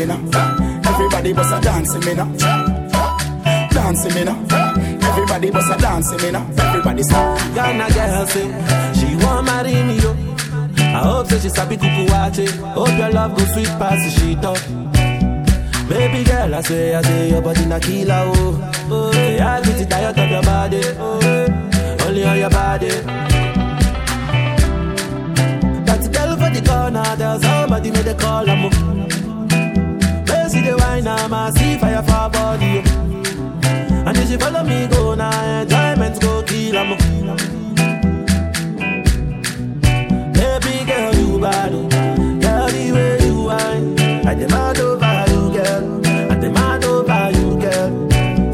me now. Everybody bust a dancing me now. Dancing me now. Everybody bust a dancing me now. Everybody stop. Ghana girl say she want marry me yo. I hope say she sabi kuku wache. Hope your love go sweet past the sheet up. Baby girl, I say, I say your body na killer oh. Oh, yeah, I get it tired of your body. Oh, only on your body. That girl for the corner, there's somebody made a call. I'm the wine, I'm a see fire for body. And if she follow me, go now, enjoyment go kill. I'm Baby girl, you bad. oh. Girl, the way you whine, I demand over you, girl. I demand over you, girl.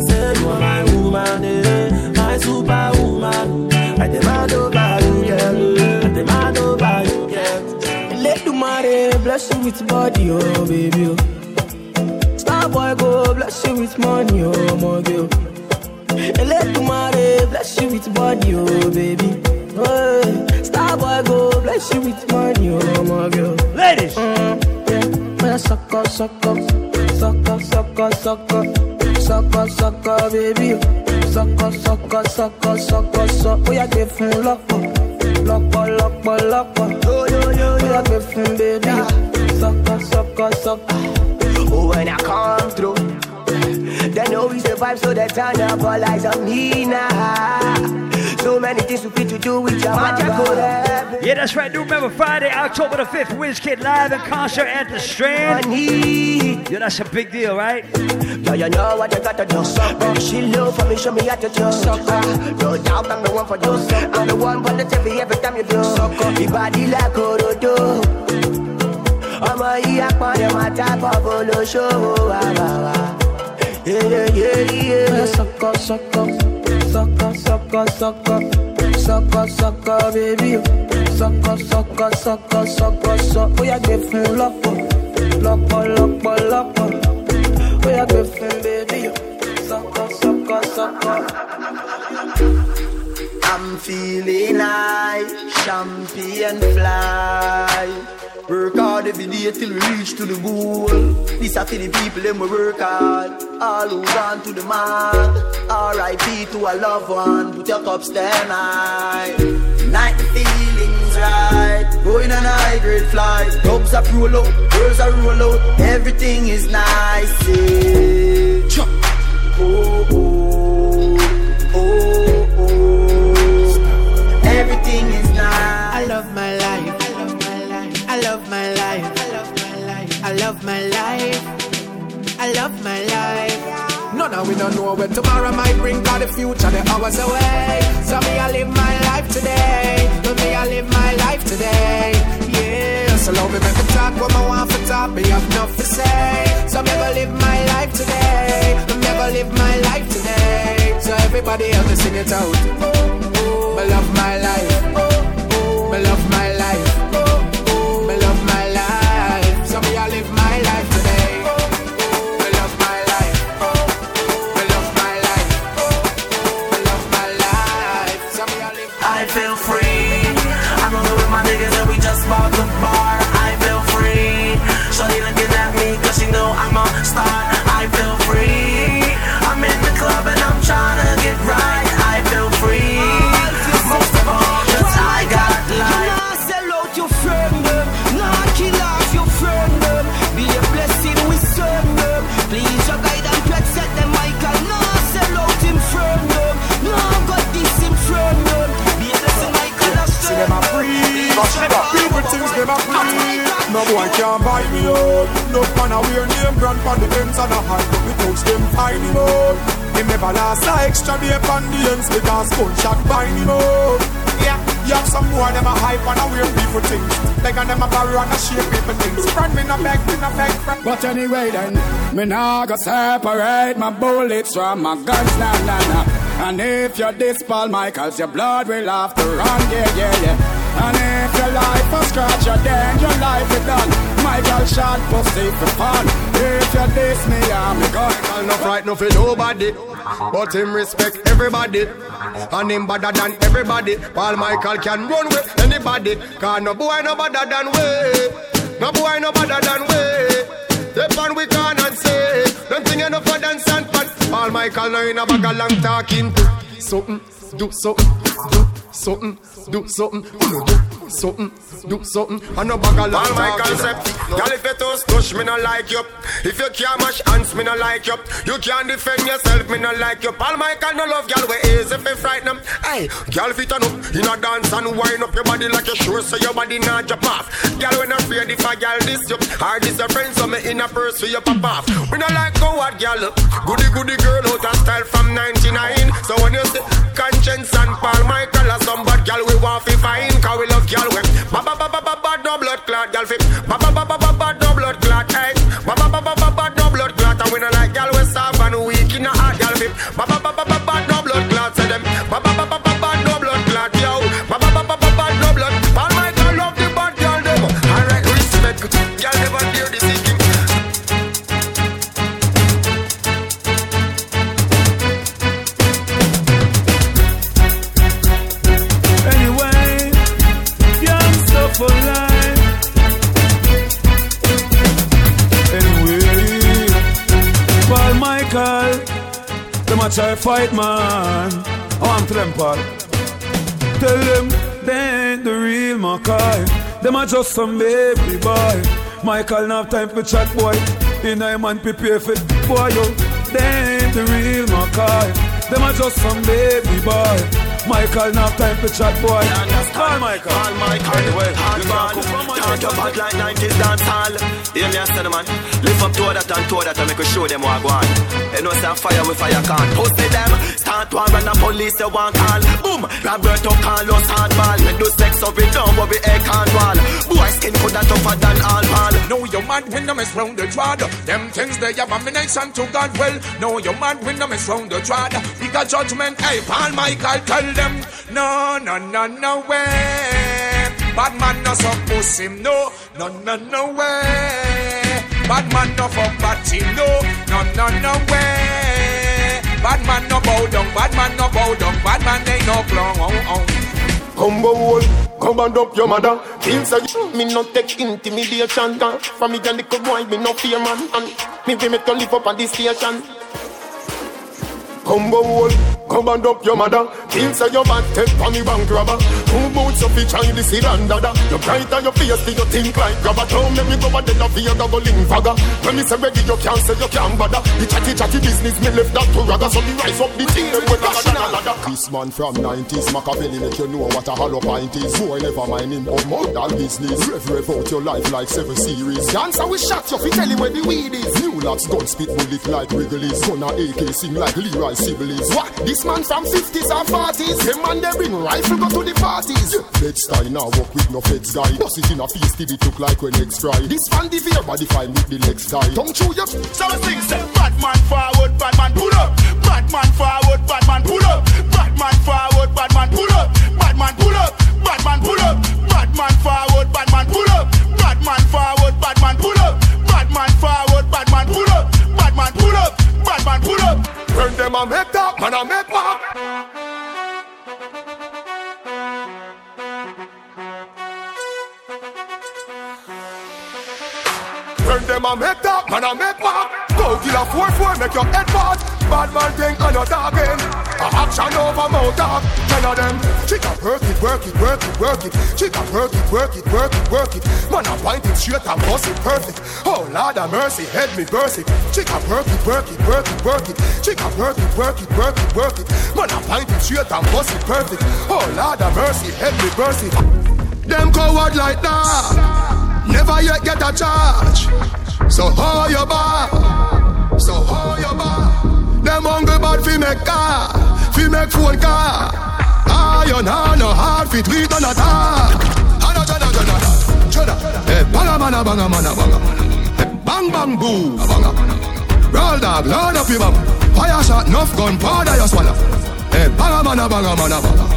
Say you are my woman, eh, my superwoman. I demand over you, girl. I demand over you, girl. Let the money bless you with body, oh baby. Oh. Boy go bless you with money, oh my girl. And let the money bless you with body, oh baby. Oh, star boy go bless you with money, oh my girl. Ladies, mm, yeah. Suck up, suck up, suck up, suck up, suck up, suck up, suck up, baby. Suck up, suck up, suck up, suck up, suck. Oh yeah, give full love. Loco, loco, loco. Yo, yo, yo, yo. Give baby. Sucker, sucker, sucker. Oh, when I come through, they know we survive, so they turn up all eyes on me now. So many things we fit to do with your Yeah, that's right. Do remember Friday, October the 5th, WizKid live in concert at the Strand. Yeah, that's a big deal, right? Yeah, you know what you gotta do. Sucker. She love for me, show me how to do. Sucker. No doubt I'm the one for you. I'm the one for the TV every time you do. Your body like Orodo. Ọmọ yìí apọ̀lẹ̀ máa tábọ̀ bó ló ṣòwò wá wá wá. Sọkọ sọkọ sọkọ sọkọ sọkọ sọkọ sọkọ bébí sọkọ sọkọ sọkọ sọkọ sọ ó yà gbé fún lọ́pọ̀ lọ́pọ̀ lọ́pọ̀ lọ́pọ̀ ó yà gbé fún bébí sọkọ sọkọ sọkọ. I'm feeling high, champion fly. Work hard every day till we reach to the goal. This are for the people them we work hard. All who want to the mark. R.I.P. to a loved one. Put your cups stand high. Night feelings right. Going on a high grade flight. Dubs are roll out, girls are roll out. Everything is nice. Yeah. Oh, oh, oh, oh, oh. Everything is nice. I love my life. I love my life. No, no, we don't know where tomorrow might bring, cause the future, the hours away. So me, I live my life today. So me, I live my life today. Yeah, so love me, make me talk what I want for talk, me have enough to say. So me, go live my life today. Me, go live my life today. So everybody help me sing it out. Me love my life. Me love my life. Please your guide and set them Michael. Nah, sell out him friend them. Nah, got this him friend them. Be a blessing Michael. I See them a free. People things them a free. No boy can buy me out. No man a wear name brand on the ends and a hide but me touch them find him out. Him never last a extra day on the ends because gunshot bind him out. Yeah, you have some more them a hype and a weird people things. Like and them a borrow and a share people things. Friend me no beg, me no beg. friend. But anyway then, me nah go separate my bullets from my guns, nah nah nah. And if you're this Paul Michaels, your blood will have to run, yeah yeah yeah. And if your life a scratch, you then your life is done. My Michael shot pussy for fun. If you diss me, I'm a gun. Michael no fright no for nobody, but him respect everybody. And him better than everybody. Paul Michael can run with anybody. Cause no boy no better than we. No boy no better than we. Step on we can and say, don't think enough for dance and pan. Paul Michael no in a bag of long talking. Something, do something, do something, do something, do something, do something. I no bag of long All my concept, girl, if you toast touch, me no like you. If you can't mash hands, me no like you. You can't defend yourself, me no like you. Paul Michael no love, girl, we easy if you frighten them. Hey, girl, fit on up in a dance and wind up your body like you sure, so your body not drop off. Girl, we not afraid if a girl this you, or this your friend, so me in a purse for your pop off. We no like go what, girl. Goody goody girl out of style from 99. So when you say conscience and Paul Michael or some bad girl, we want to find, cause we love girl. We ba ba ba ba ba ba no blood clot, girl. Fit ba ba ba ba ba ba no blood clot, hey. Ba ba ba ba ba ba no blood clot, and we no like girl we soft and weak in a heart, girl. Fit ba ba ba ba ba ba no blood clot, say them. Ba ba ba ba a try fight man. I want to them Tell them they ain't the real Mackay. Them are just some baby boy. Michael not time for chat boy. In a man prepare for boy yo. They ain't the real Mackay. Them are just some baby boy. Michael, now time for chat, boy. Call Michael. Call Michael. Anyway, hard man. Turn your back like 90s dance hall. Hear me, I said, man. Lift up to that and to that and make we show them what I want. You know, say fire with fire can't. Post them. Start one run the police, they want call. Boom. Roberto Carlos hardball. Make do sex of it, don't worry, air can't wall. Boy, skin could that tougher than all ball. Know your man when them is round the trad. Them things they abomination to God well. Know your man when them is round the trad. Bigger judgment, hey, Paul Michael, tell them. No, no, no, no way. Bad man no suppose him, no, no, no, no way. Bad man no fuck bad team, no, no, no, no way. Bad man no bow down, bad man no bow down, bad man ain't no plong, oh, oh. Combo wall, come and up your mother. Kill say me no take intimidation. From me and little boy, me no fear man. And me we make to live up on this station. Combo wall, come and up your mother. Kill say your bad take for me bank robber. Two boots of each this and dada. You bright on your face, do you think like grabber? Don't let me go and then fear the going fagger. When me say ready, you can't say you can't bother. The chatty chatty business, me left that to ragga. So me rise up the team, them with ragga This man from 90s, Machiavelli make you know what a hollow pint is. Boy, never mind him of modern business. Rev rev out your life like seven series. Dancer we shot you, fi tell you where the weed is. New lads gun spit bullet like Wrigley's. Gonna AK sing like Leroy Sibbles. What? This man from 50s or 40s. Them man they bring rifle go to the parties. Bed style now walk with no feds guy. Bust it in a feast it look like when eggs fry. This fan the fear body fine with the legs tie. Don't chew your So I sing say bad man forward, bad man pull up. Bad man forward, bad man pull up. Bad man forward, bad man pull up. Bad man pull up. Bad man pull up. Bad man forward, bad man pull up. Bad man forward, bad man pull up. Bad man forward, bad man pull up. Bad man pull up. Bad man pull up. When them a make that, man a make mark. Them a make that, man a make mark. Go kill a four four, make your head bad. Bad man thing and your talking. A action over mouth talk. Ten of them. Chica work it, work it, work it, work it. Chica work it, work it, work it, work it. Man a point it straight and bust it perfect. Oh Lord of mercy, head me burst it. Chica work it, work it, work it, work it. Chica work it, work it, work it, work it. Man a point it straight and bust it perfect. Oh Lord of mercy, head me burst it. Them coward like that. Never yet get a charge. So hold your bar. So hold your bar. Them hungry bad fi make car, fi make phone car. Iron hand no hard fit we done attack. Ana jada jada jada. Hey eh, banga mana banga mana banga. Hey, eh, bang bang boom banga. Roll dog load up your bum. Fire shot enough gun powder you swallow. Hey banga mana banga mana banga.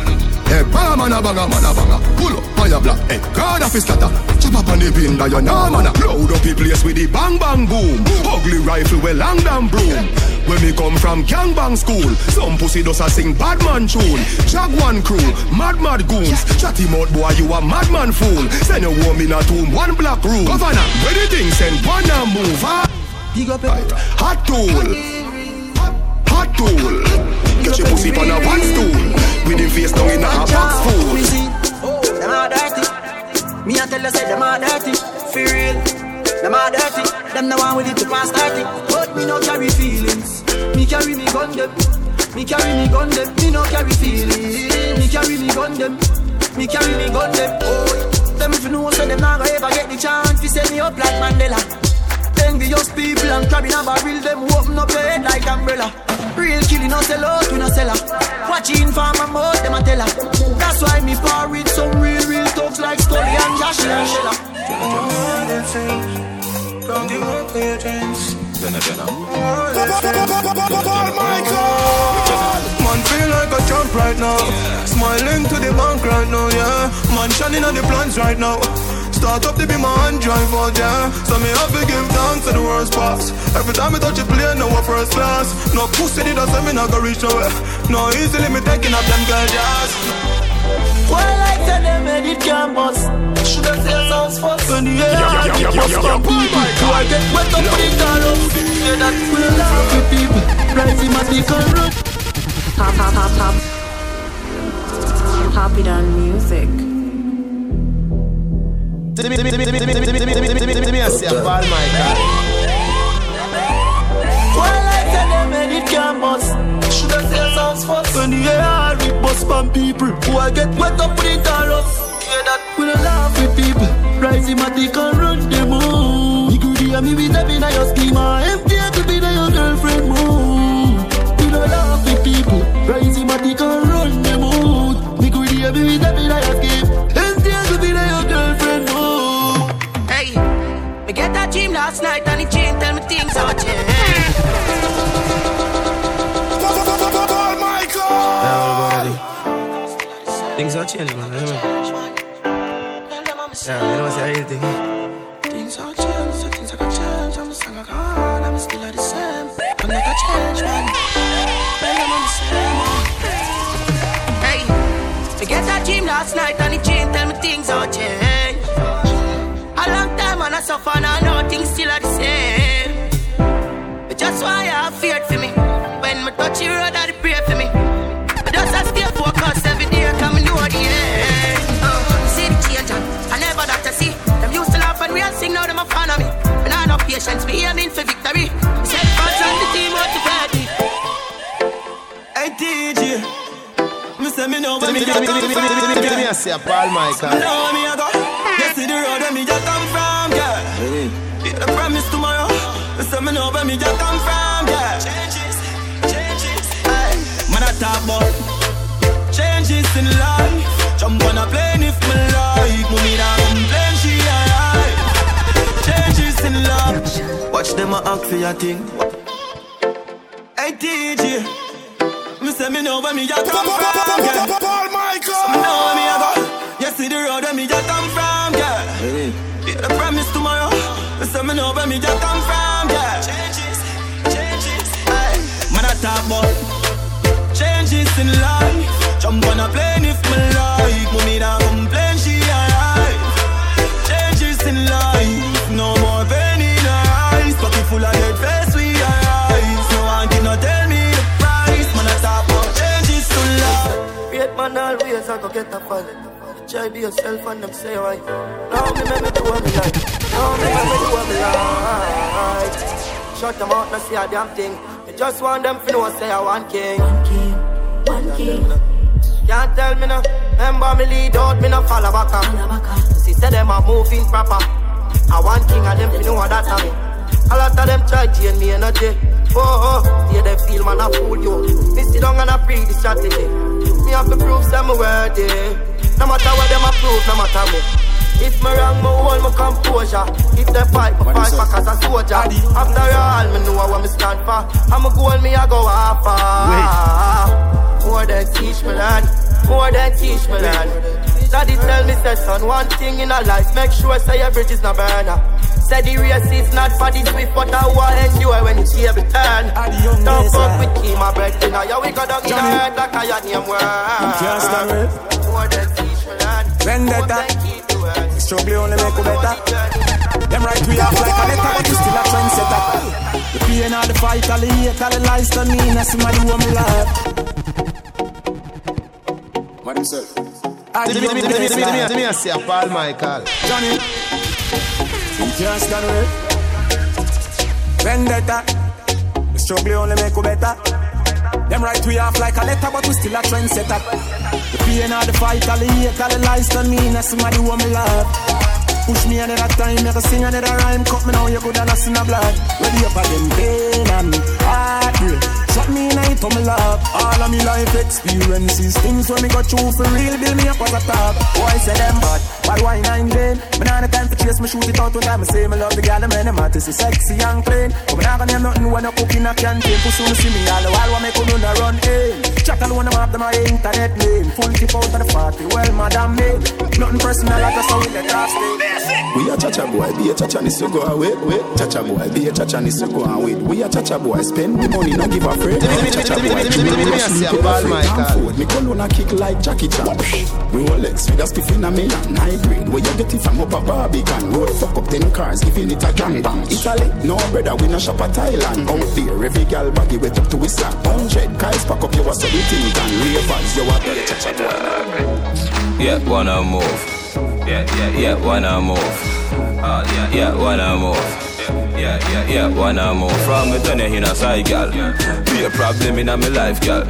Hey, banga mana banga mana banga Pull up fire black. Hey, God of his scatter. Chop up on the pin that you know man Load up the place with the bang bang boom. Ugly rifle with long damn broom. When me come from gang bang school Some pussy does a sing bad man tune. Jaguan crew, mad mad goons. Chatty mouth boy you a madman fool. Send a woman in a tomb, one black room. Governor, where the thing send one and move ah. Big up Hot tool. Hot tool. Get your pussy on a one stool with him face down in a box full. Me see, them are dirty. Me a tell you say them are dirty. For real, them are dirty. Them the one with it to pass 30. But me no carry feelings. Me carry me gun them. Me carry me gun them. Me no carry feelings. Me carry me gun them. Me carry me gun them. Oh, them if you know say them not gonna ever get the chance to set me up like Mandela. Envious people and crabbing a barrel, them open up your head like umbrella. Real killing, no sell out, we no sell Watching for my mouth, them a tell her. That's why me par with some real, real thugs like Scully and Josh and Shella. Don't give up your dreams. Jenna, Jenna. Man feel like a champ right now. Smiling to the bank right now, yeah. Man shining on the plans right now. Start up to be my hand drive out, yeah. So me have to give thanks to the worst parts. Every time I touch a plane, no one first class. No pussy did I say me not go reach nowhere. No easily me taking up them girl jazz. Why like that they made it campus? Should I say sounds first? When the air must. Do I get wet up with the color? Yeah, that will people. Rising corrupt. Pop. Pop it on music. Me a say Paul Michael. Well, I tell them and it can't bust. Shoulda say sounds first. When the air we bust from people who I get wet up with it all up. Hear that? We don't laugh with people. Rise him at the can run them all. You could hear me with them in your schema. Empty to be the your girlfriend move. We don't laugh with people. Rise him at the can run them all. You could hear me with them in your scheme. Me get that dream last night and it changed. Tell me things are changed. Things are changing, man. Yeah, you know what's the real thing? Things are changed, so things are gonna change. I'm god, I'm still the same. I'm not change, man. Baby, I'm the same. Hey, me get that dream last night and it changed. Tell me things are changed. I suffer and I know things still are the same. But just why I have feared for me. When me touch the road, I pray for me. I just a stay focused every day, coming and know the end. Uh, see the change, I never that to see. Them used to laugh and we all sing, now them a fan of me. And I no patience, me aiming for victory. Set fans and the team what motivate me. Hey DJ, me say me know where me Me a come from. me a say Paul Michael. Me know where me a go. You see the road where me a come from, girl. Yeah, I promise tomorrow. Me say me know where me a come from, girl. Changes, changes. Hey, man I talk about changes in life. Jump on a plane if me like. Mommy da complain she alright. Changes in love. Watch them a act for your thing. Hey DJ. Me say me know where me a come from, girl. Paul Michael. Me know where me a go. You see the road where me a come from, girl. Yeah, I promise tomorrow. Say me know where me a come from, girl. Changes, changes. Hey, man I talk about changes in life. Jump on a plane if me like. Mommy da complain she alright. Changes in life. No more pain in her eyes. Pocket full of dead face we arise. No one can not tell me the price. Man I talk changes to life. Great man always I go get a fall. Try be yourself and them say right. Now me make me do what me like. Me make me do me like. Shut them out, not see a damn thing. You just want them to know say I want king. One king, one king. Can't tell me no. Remember me lead out, me no follow back up. See say them a moving proper. I want king and them to know what that me. A lot of them try drain me energy. Oh, oh, yeah, they feel man I fool you. Me sit down and I pre the strategy. Me have to prove some worthy. No matter what them approve, no matter me. If me wrong, me hold my composure. If they fight, me fight back as a soldier. After all, me know what me stand for. I'm a goal, me I go half far. More than teach me land, more than teach me land. Daddy tell me say son, one thing in a life, make sure I say your bridge is not burner. Say the race is not for the swift, but I want endure when it's here turn. Don't fuck with Key, my bread, you know, yeah, we got dog in the head like I had name word. More than teach Vendetta. Struggle only make you better. Them right we off like a letter, but you still a trendsetter. The pain all the fight, all the hate, all the lies to me, that's somebody who me love. What himself? Paul Michael. Johnny, you can't stand it. Vendetta, the struggle only make you better. Them right we off like a letter, but we still a trendsetter. Pain all the fight, all the hate, all the lies to me, that's somebody who me love. Push me another time, make a sing another rhyme. Cut me now, you could have in a blood. Ready up for them pain and heartbreak. Me a me love. All of me life experiences, things when me got through for real, build me up as a top. Boy say them bad, but why nine vain? Me nah the time for chase, me shoot it out one time. Me say me love the gal, them and them artists is sexy and clean. But me nah gonna hear nothing when I cook in a canteen. Pussy me see me all the while, what me could no run in. Chat alone, have them my internet name. Full tip out of the party, well madam me. Nothing personal, I just how let off stay. We a chacha boy, be a chacha ni so go away. Chacha boy, be a chacha ni so go wait. We a chacha boy, spend the money, no give a friend. A. Me cologne a kick like Jackie Chan. Rolex with a spiff in a million, grade. Where you get it from up a Barbican. Road fuck up ten cars, giving it a gang bang. Italy, no brother, we no shop at Thailand. Out there, every gal baggy wet up to his slap. Hundred guys pack up you think and ravers, you a better chacha boy. Yeah, wanna move. Yeah, yeah, yeah, wanna move. Uh, yeah, yeah, wanna move. Yeah, yeah, yeah, wanna move From me turn in a side, gal Be a problem in a me life, gal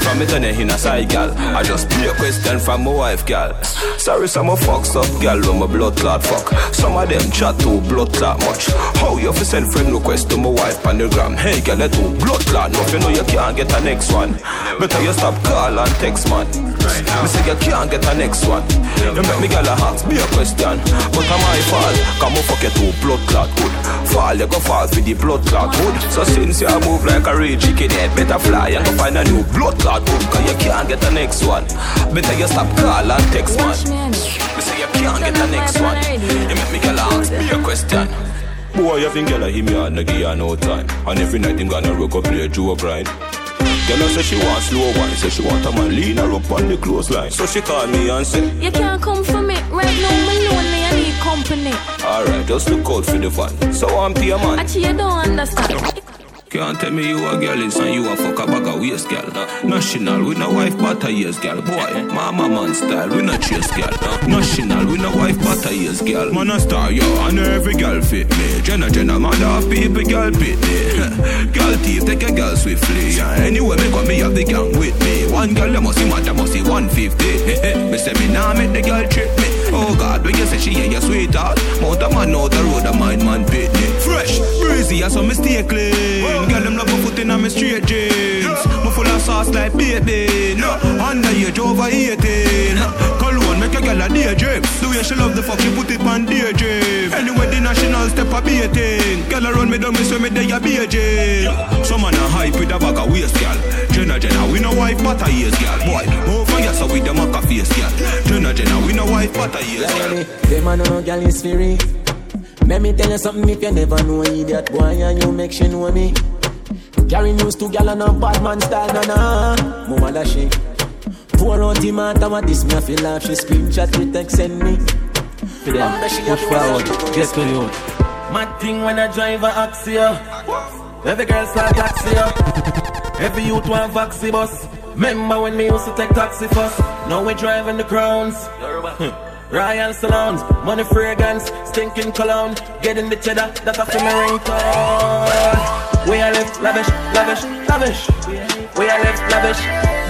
from me turn in a side, gal I just be a question from my wife, gal Sorry, some of fucks up, gal When my blood clot fuck. Some of them chat too blood clot much. How you fi send friend request to my wife on the gram? Hey, gal, let too blood clot. If you know you can't get a next one. Better you stop call and text, man Me say you can't get a next one. You make me gal a ask me a question. But am I fall? Come on, fuck you too blood clot good. Fall, you go fall for the blood clot good. So since you move like a real chicken head Better fly and go find a new blood clot good. Cause you can't get the next one. Better you stop call and text man. Me say you can't get the next one. You make me girl ask me a question. Boy, you think girl him yard, no give her no time. And every night him gonna rock up play Joe grind Girl say she want slow wine, say she want a man lean her up on the clothesline. So she call me and say You can't come for me. Right now, me lonely, I need company. Alright, just look out for the fan So I'm to your man. Actually, you don't understand can't tell me you a girl is and you a fuck a bag of waist, girl. National, we no wife but a years, girl. Boy, mama man style, we no chase, girl. National, we no wife but a years, girl. Man a star, yo, and every girl fit me. Jenna, Jenna, mother of people, girl pit me. girl thief, take a girl swiftly. Yeah, anyway, me got me have the gang with me. One girl, you must see mother, must see 150. me say me nah make the girl trip me. Oh God, when you say she ain't your sweetheart, mount a man out the road, a mind man pit me. Fresh, breezy, I saw me stay clean. Girl, them love my foot in on me straight jeans. Me full of sauce like baby. No, underage over 18. Cologne make a girl a daydream. The way she love the fuck, she put it on daydream. Anyway, the national step a baiting. Girl around me down, me say me they a beijing. Some man a hype with a bag of waist, girl. Jenna Jenna, we no wife but a years, girl. Boy, move for yes, with the maca face, girl. Jenna Jenna, we no wife but a years, girl. Them a no girl is free. Let me tell you something if you never know idiot boy and you make she know me. Carry news to gal and a bad man style, na na. Mama da. Pour out the matter what this me I feel laugh. She screenshot me text send me. For them, push forward, to the out. Mad thing when I drive a Axio. Every girl start taxi Every youth want vaxi bus. Remember when me used to take taxi first? Now we driving the crowns. Royal salons, money fragrance, stinking cologne, getting the cheddar, that's a for me ringtone. We are live lavish, lavish, lavish. We are live lavish,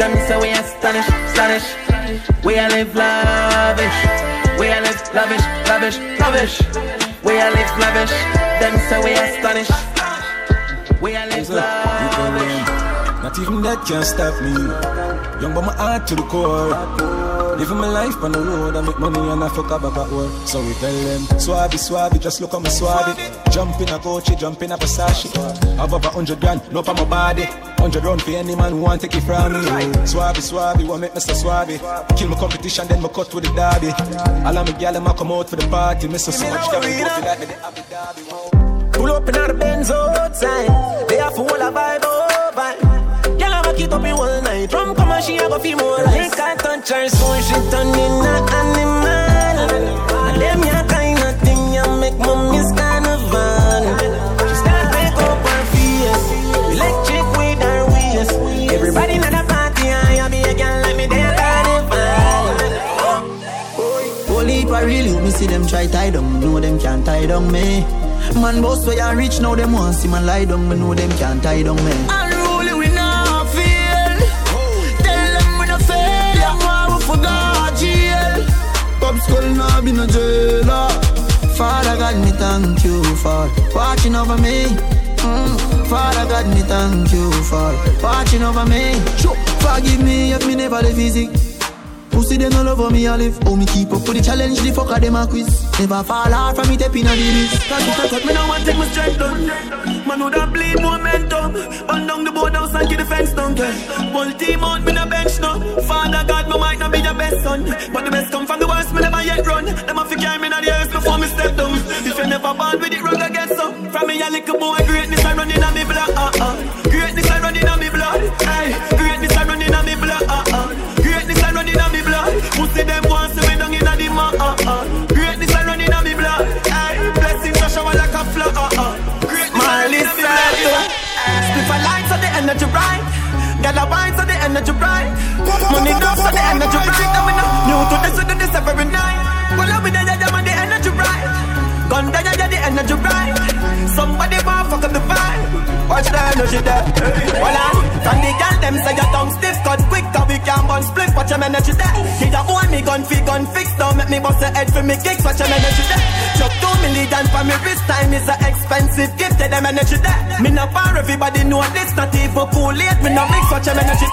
them say we astonish, astonish. We are live lavish, we are live lavish, lavish, lavish. We are live lavish, them say we astonish. We are live lavish. Not even that can stop me. Young but my heart to the core. Living my life on the road, I make money and I fuck up back at work. So we tell them, swabby, swabby, just look at me swabby. Jump in a Gucci, jump in a Versace. Have over hundred grand, no for my body. Hundred round for any man who want take it from me. Swabby, swabby, want make Mr. Swabby. Kill my competition, then my cut with the derby. All of my gal, a come out for the party. Miss so much that we go for that, me the Abu Dhabi. Pull up in our Benz outside. They have full of vibe over. Girl, I it up in one night. From come and she a go feel more like I touch her so she turn in a animal. And them ya kind of thing ya make mommy's carnival. She start break up her face, electric with her waist. Everybody in the party, I be a girl like me there carnival. Holy if I really me see them try tie down, know them can't tie down me. Man boss where you rich now them want see man lie down, me know them can't tie down me. Skull now be no jailer. Father God, me thank you for watching over me. Mm. Father God, me thank you for watching over me. Forgive me if me never the physic. Pussy them all over me, I live. Oh, me keep up with the challenge, the fucker them a quiz. Never fall hard from me, tapping on the list. Cause if I cut me now, one take my strength done. Man, would have bleed momentum. Burn down the board house and keep the fence down. Full team out, me no bench now. Father God, me might not be your best son. But the best come from the worst, me never yet run. Them a fi carry me in the earth before me step down. If you never born with it, I guess so. From me a little boy, greatness I running on me blood. Uh-uh. Greatness I running on me blood. Hey, energy right. Girl, I wine so the energy bright, Money down so the energy bright. Now we know new to this, to this every night. Well, I'm with the the energy bright, Gun down, yeah, the energy bright. Somebody wanna fuck up the vibe. Watch the energy there. Well, I can the girl them say your tongue still. Watch your energy there. He a own me gun, fi gun fix down. Make me bust the head for me kicks. Watch your energy there. Chuck two million for me wrist time is an expensive gift. Tell them energy there. Me no bar, everybody know this. Not even cool late. Me no mix. Watch your energy.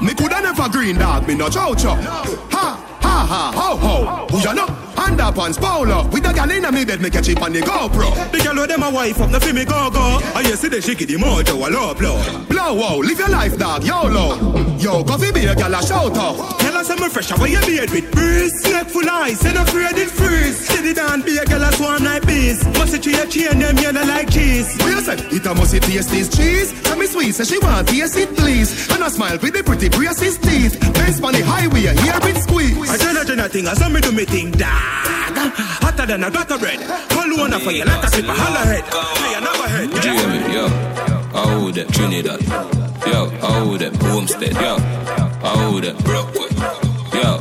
Me coulda never green dog. Me no chow chow. Ha. Ha ha, ho ho. Who ya know? Underpants, polo. With the gal inna me bed, me catch it on the GoPro. The gal with them a wife up, no fi me go go. I you see the shaky the mojo a low blow. Blow wow, live your life, dog, YOLO. Yo, coffee be a gal a shout out. Tell us I'm fresh, how you beard with breeze. Snake full eyes, and afraid it freeze. Steady down, be a gal a swarm like bees. Must it a chain them yellow like cheese. What you say? It a must it taste this cheese. Tell me sweet, say she want taste it please. And I smile with the pretty braces teeth. Base on the highway, hear it squeeze. I tell her thing, I saw me do me thing, dog. Hotter than a butter bread. Call one for you, like a clip a holler head. Play another head. Jamie, yo. I hold that Trinidad. Yo, I hold that Homestead. Yo, I hold that Brooklyn. Yo.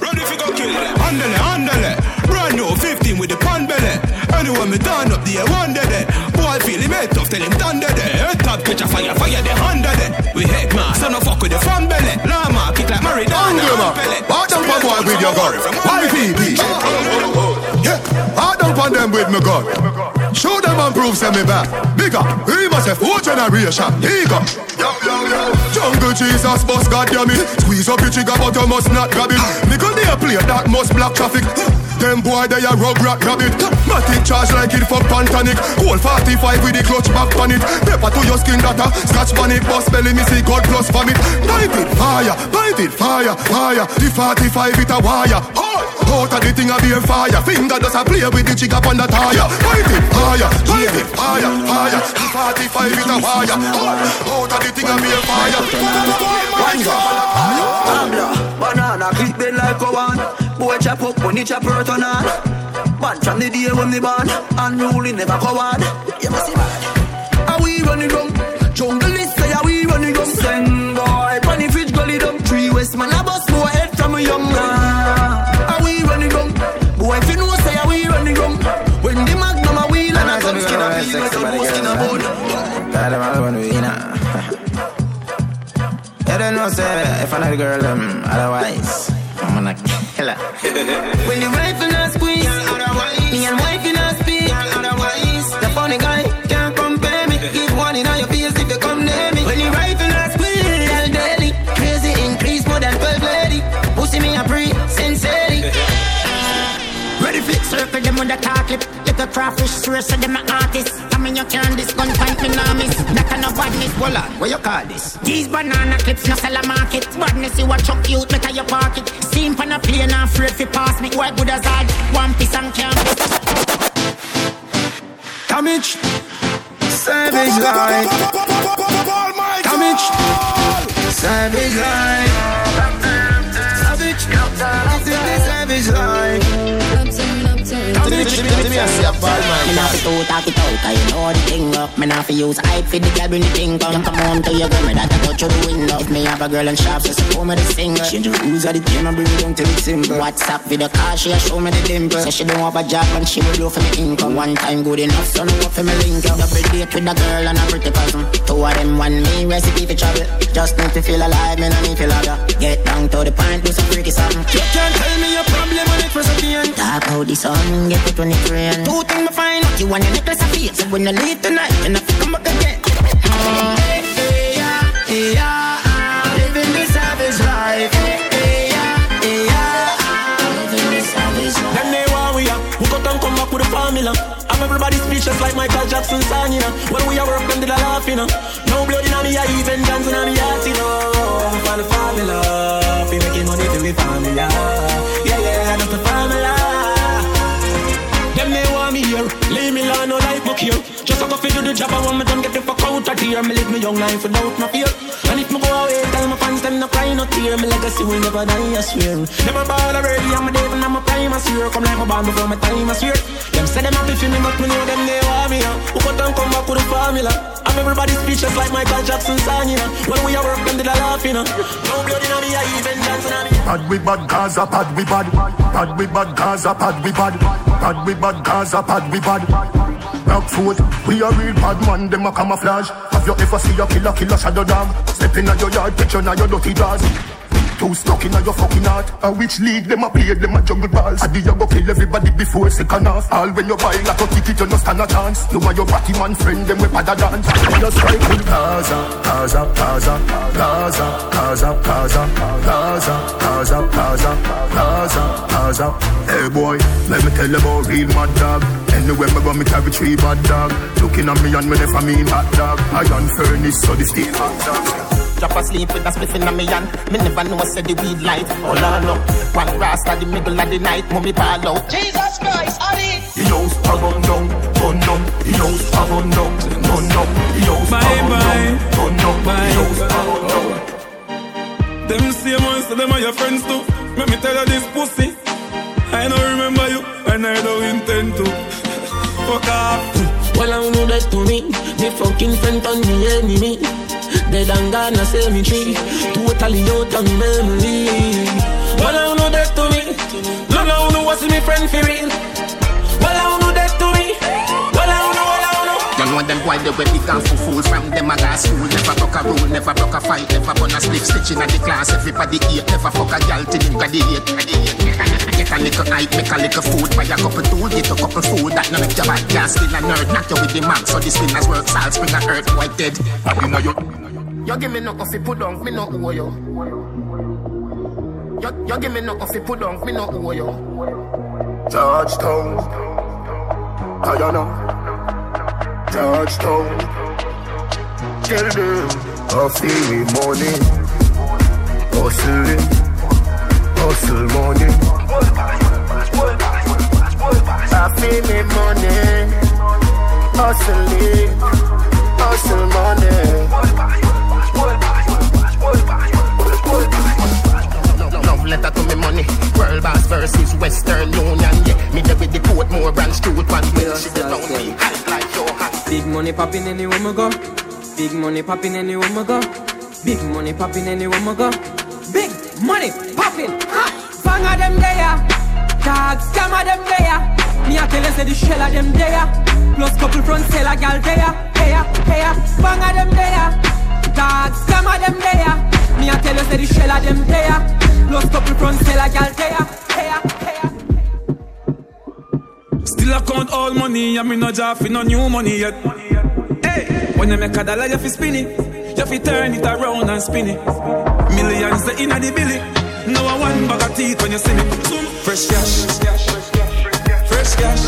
Ready for go kill them. Andale, andale. Brand new 15 with the pan belly. Anyone me turn up the one day. Boy, feel him head tough, tell him thunder there. Head top, catch a fire, fire the under there. We head man, so no fuck with the fan belly. Lama, kick like Maradona. Hard for boy with your gun. Yeah, hard down for them with me gun. Show them and prove send me back. Bigger, he must have four generation. Bigger. Jungle Jesus, boss, goddamn it. Squeeze up your trigger, but you must not grab it. Me they play that must block traffic. Them boy they a rug rat rabbit. Matic charge like it for pantanic. Cold 45 with the clutch back on it. Pepper to your skin data. Scratch panic, boss belly me see God plus vomit. Pipe it fire, pipe it fire, fire. The 45 it a wire. Out of the thing a be a fire. Finger does a play with the chick up on the tire. Pipe it fire, pipe it fire, fire. The 45 it a wire. Out of the thing a be a fire. Tabla, banana clip bend like a. Boy chop up when he chop hurt on on. Man from the day when me born, unruly never coward. You must see bad. Are we running rum? Jungle is say are we running rum? Send boy, funny fridge gully dump. Three west man a bust boy head from a young man. Are we running rum? Boy if you know say are we running rum? When the magnum a wheel and a come skin a like a bone skin a bone. Tell them all when we in You don't know, say, if I not the girl, them, otherwise, a tar clip. Little crawfish race so them a artist. I mean you can't this gun fight me now miss. That kind of badness. Hold uh, on, what you call this? These banana clips no sell a market. Badness you a chuck you park it. Steam pan a plane and afraid fi pass me. Why good as hard? One piece and can't. Damage. Savage life. Damage. Savage life. Savage. Savage life. Me nah fi two talk it know the thing up. Me fi use hype fi the girl the thing come. Come to your girl, me I. If me have a girl so me the and bring it down. WhatsApp she a show me the dimple. She don't a job and she will for me income. One time good enough, so no for me link up. Double date with a girl and a pretty cousin. Two of them one me for trouble. Just need to feel alive, me need ladder. Get down to the point, do some freaky something. You can't tell me your problem when it was a. Talk out the sun, get when it. Two things me find out. You want your necklace of. So when you leave tonight, you to come back again. Hey, hey, yeah, hey, yeah, living the savage life. Hey, hey, yeah, hey, yeah, living the savage life. Them they want we are. Who got and come back with the formula. I'm everybody speechless like Michael Jackson song, you know. When we are work, them did a laugh, you know. No blood in me, I even dance in me heart, you know. For the formula, we making money formula. Yeah, yeah, here. Just a go do the job, I want me done get the fuck out of here. Me live me young life without no fear. And if me go away, tell my fans them no cry, no tear. Me legacy will never die, I swear. Never ball already, I'm a devil, I'm a prime, I swear. Come like my band before my time, I swear. Them say them happy for me, but me know them they want me. Who got and come back with the formula? I'm everybody speechless like Michael Jackson song, you know. When we are work, them did a laugh, you know. No blood in me, I even dance in me. Bad we bad Gaza, bad we bad. Bad we bad Gaza, bad we bad. Bad we bad Gaza, bad we bad. Foot, we a real bad man, them a camouflage. Have you ever see a killer, killer shadow dog? Step in your yard, picture now your dirty drawers. Too stuck in your fucking heart. A which league them a play, them a jungle balls. I did you go kill everybody before second half. All when you buy like a ticket, you no stand a chance. You and your party man friend, them we pada dance. Just strike with Gaza, Gaza, Gaza, Gaza, Gaza, Gaza, Gaza, Gaza, Gaza, Gaza, Gaza. Hey boy, let me tell you about real mad dog. Anywhere me go, me carry three bad dog. Looking at me and me never mean hot dog. I on furnace, so the steel hot dog. Drop asleep with a spliff in my hand. Me never know say the weed light. All I know, one rasta the middle of the night. Mummy ball out. Jesus Christ, Ali. The house a run down, run down. The house a run down, run down. The house a run down, run down. The house a run down. Them same ones, so them are your friends too. Let me tell you this pussy. I don't remember you, and I don't intend to. Fuck off. Well, I know that to me. Me fucking friend on me enemy. Dead and gone a cemetery. Totally out of memory. Well, I know that to me. No, no, no, what's me friend for real? Well, I know that to me. Well, I know, well, I know. You know them boy they were big and for fools from them a gas school Never broke a rule, never broke a fight Never burn a split stitch in the class Everybody eat, never fuck a gal till him graduate Get a little hype, make a little food Buy a couple tool, get a couple food That no make your bad gas, still a nerd Knock you with the max, so the spinners work Salt spring a earth, white dead You know you You give me no coffee, put on, me no owe you You, you give me no coffee, put on, me no owe you Georgetown. Guyana. Georgetown. Tell them I feel me money. Hustling. Hustle money. I feel me money Hustling Hustle money letter to me money World Boss versus Western Union Yeah, me there with the court more branch truth One will she the down me Hype like your hat Big money popping anywhere me go. Big money popping anywhere me go. Big money popping anywhere me go. Big money popping. Ha! Fang of them there. Dog of them there. Me a tell you say the shell of them there. Plus couple front seller gal there. Hey hey, fang of them there. Dog scam of them there. Me a tell you say the shell of them there. Plus couple front seller gal there. Still I count all money, and me no job for no new money yet. Hey, when you make a dollar, you fi spin it. You fi turn it around and spin it. Millions the inna the billy. Now I one bag of teeth when you see me. Zoom. Fresh cash, fresh cash,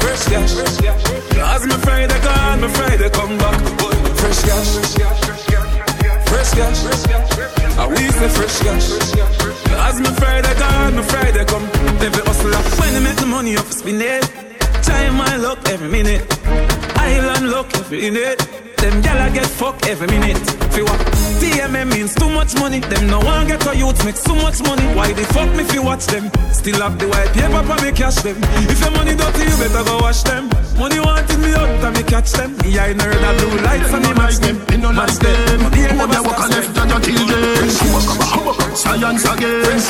fresh cash. Cause me Friday gone, me Friday come back. Fresh cash, fresh cash. I we say fresh cash. Cause me Friday gone, me Friday come. Every hustler when they make the money off spin it. Time my luck every minute. Island luck every minute. Them gyal get fuck every minute. Fi what? TMM means too much money. Them no one get a youth make so much money. Why they fuck me fi watch them? Still have the white paper for me cash them. If your money dirty, you better go wash them. Money wanting me out and me catch them. Me I nerd a blue lights and me match them. Me no like Match them. them. Money ain't never stop and left them. and your children. Science again.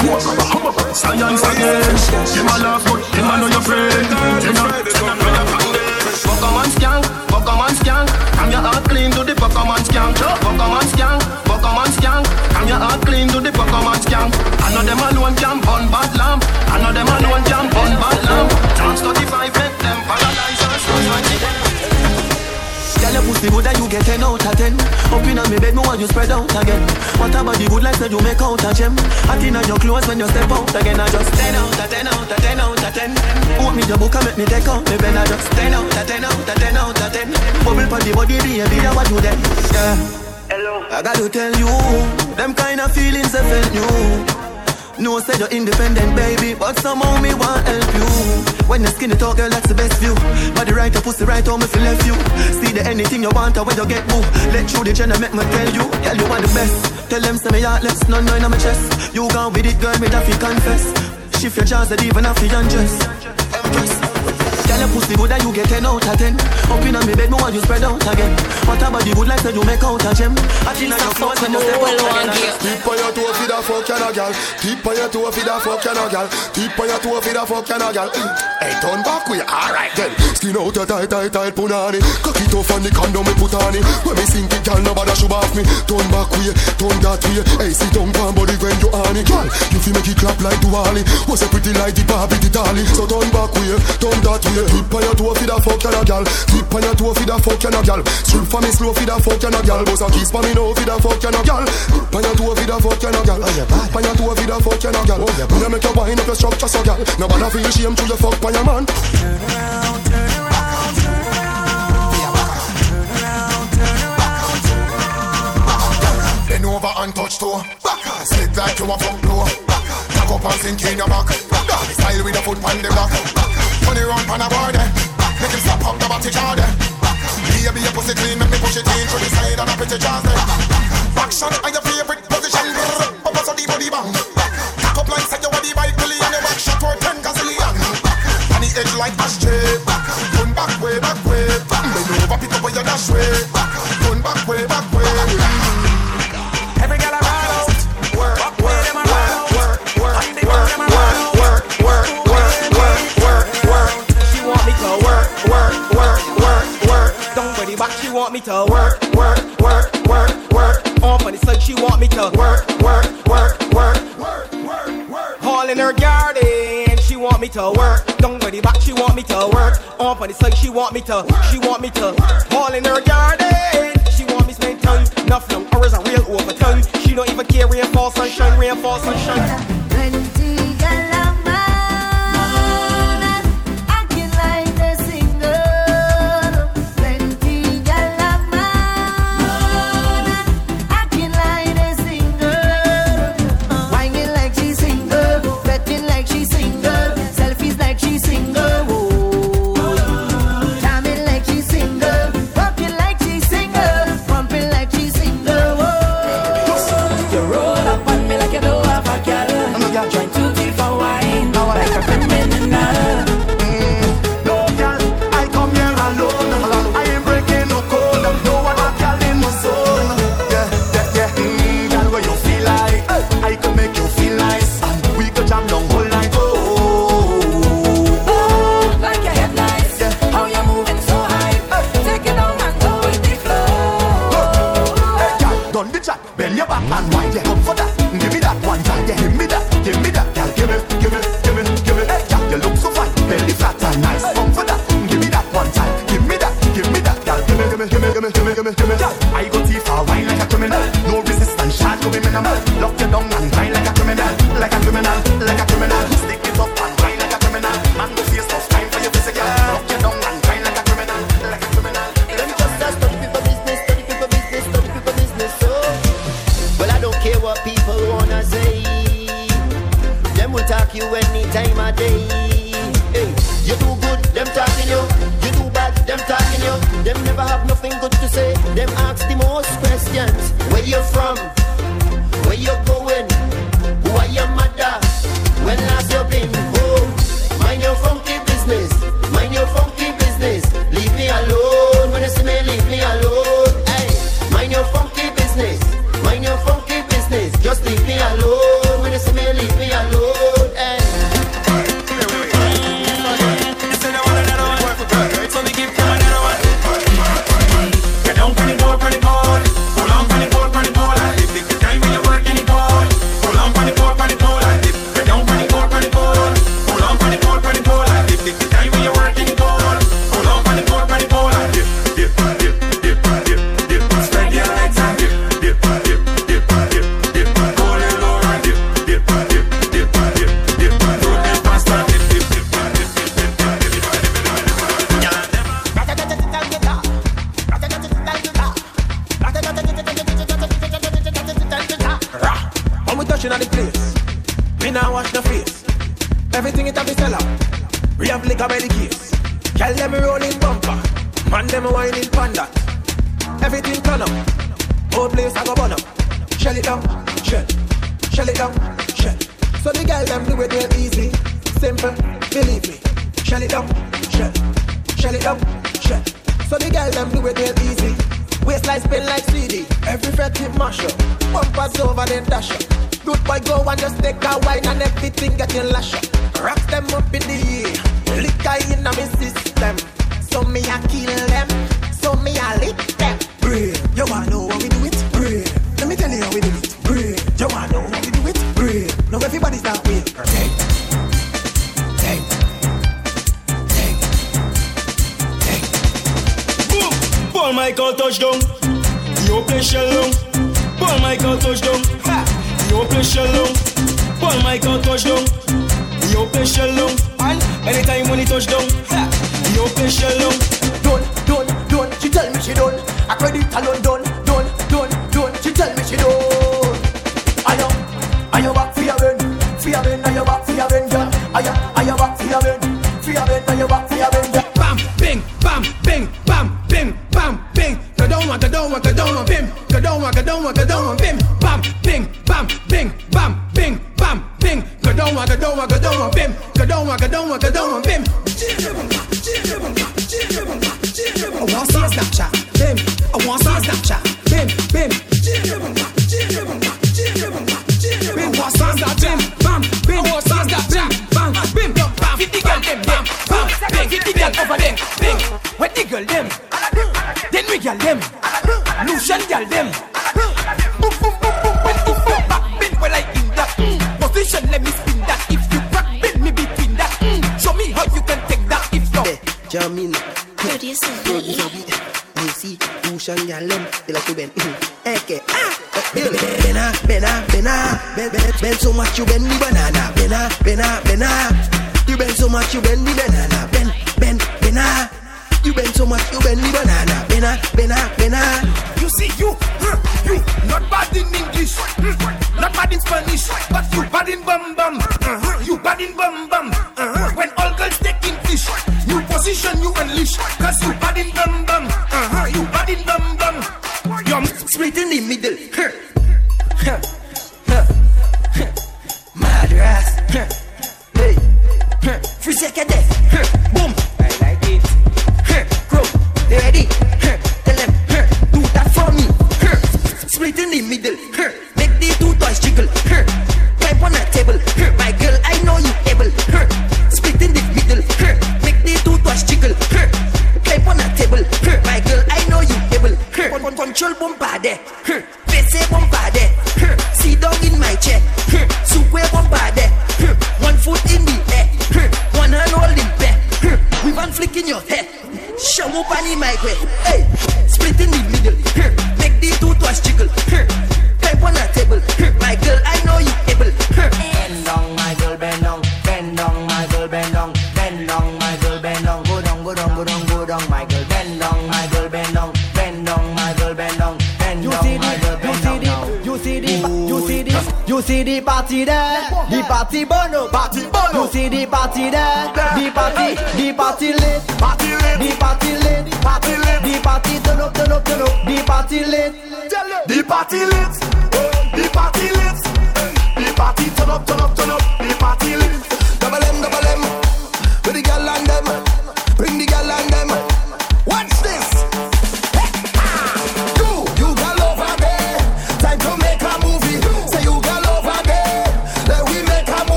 Science again. Them a laugh but them a know your friend. Them a Pokemon skank, Pokemon skank I'm your heart clean to the Pokemon skank Pokemon skank, Pokemon skank I'm your heart clean to the Pokemon skank I know them alone can burn bad lamp. I know them alone can burn bad lamp. Chance 35 let Pussy good and you get 10 out of 10 Up in me bed, me want you spread out again. What about the good like say you make out a gem. Hot inna your clothes when you step out again I just 10 out of 10 out of 10 out of 10 Put me the book and make me take out me pen I just 10 out of 10 out of 10 out of 10 Bubble pon the body, baby, I want you then Yeah. Hello. I got to tell you Them kind of feelings I felt new no, say you're independent, baby, but somehow me want help you. When your skinny talk, girl, that's the best view. Body right, your pussy right, home if you left you. See the anything you want, or when you get boo. Let you the channel, make me tell you, girl, you want the best. Tell them, say me heartless, none nine on my chest. You gone with it, girl, me that fi confess. Shift your jaws, that even have to undress. Empress. Girl, your pussy good and you get 10 out of 10 Up in me bed, me want you spread out again What about the good like say you make out a gem I think your clothes when you step out again Tip on your toe for the fuck you no gal. Tip on your toe for the fuck you no gal. Tip on your toe for the fuck you no gal. Hey, turn back way, alright then. Skin out your tight, tight, tight punani. Cock it off on the condom me put on it. When me sink it, girl, nobody should off me. Turn back way, turn that way. Hey, sit down, pan body when you on it. Girl, you feel make it clap like Duali. Was a pretty like the Barbie, the dolly. So turn back way, turn that way. Tip on your toe, feed a fuck and a gal. Tip on your toe, feed a fuck and a gal. Strip for me slow, feed a fuck and a gal. Boss a kiss for me now, feed a fuck and a gal. Tip on your toe, feed a fuck and a gal. Tip on your toe, feed a fuck and a gal. Me a make you wind up your structure, so gal. Nobody feel shame to your fuck by your man. Bend over and touch toe. Back slip like you a fuck blow. Cock up and sink in your back. Style with a foot on the block. Money run pan a board. Make him slap up the body jar there. Baby, your pussy clean, make me push it in through the side and a pretty there. Back shot are your favorite position. Up so the body bang. Cock up like say you are the bike edge like ashtray. Turn back way, back way. Bend over, pick up where you dash way. Turn back way, back way. Every girl I ride out. Work, work, work, work, work, work, work, work, work, work, work, work. She want me to work, work, work, work, work. Don't back, she want me to work, work, work, work, work. On the side, she want me to work, work, work, work, work, work, work. All in her garden, want me to work. Don't body back, she want me to work. On the side, she want me to, she want me to. All in her garden, she want me spend time. Enough long hours a real overtime. She don't even care rainfall, sunshine, rainfall, sunshine. Girl them rolling bumper, man them whining panda. Everything turn up, whole place I go burn up. Shell it down, shell, shell it down, shell. So the girl them do it real easy, simple, believe me. Shell it down, shell, shell it down, shell. So the girl them do it real easy. Waistline spin like CD, every fret hit mash up. Bumpers over then dash up. Good boy go and just take a wine and everything get you lash up. Rock them up in the air, Liquor in my system. So me I kill them. So me I lick them. Breathe, You wanna know how we do it? Breathe. Let me tell you how we do it. Breathe. You wanna know how we do it? Breathe. Now everybody's that way. Take. Paul Michael touchdown. You play shallow. Paul Michael touchdown. Ha! You play shallow. Paul Michael touchdown. You play shallow. Anytime when he touch down, he open shell down. Done, done, done. She tell me she done. I credit alone done, done, done, done. She tell me she done. I am, I am back for your men, for your. I am back for your men, girl. I am, I am back for your men, for your. I am back for your. Bam, bing, bam, bing, bam, bing, bam, bing. Go down, go down, go down, bim. Go down, go down, go down.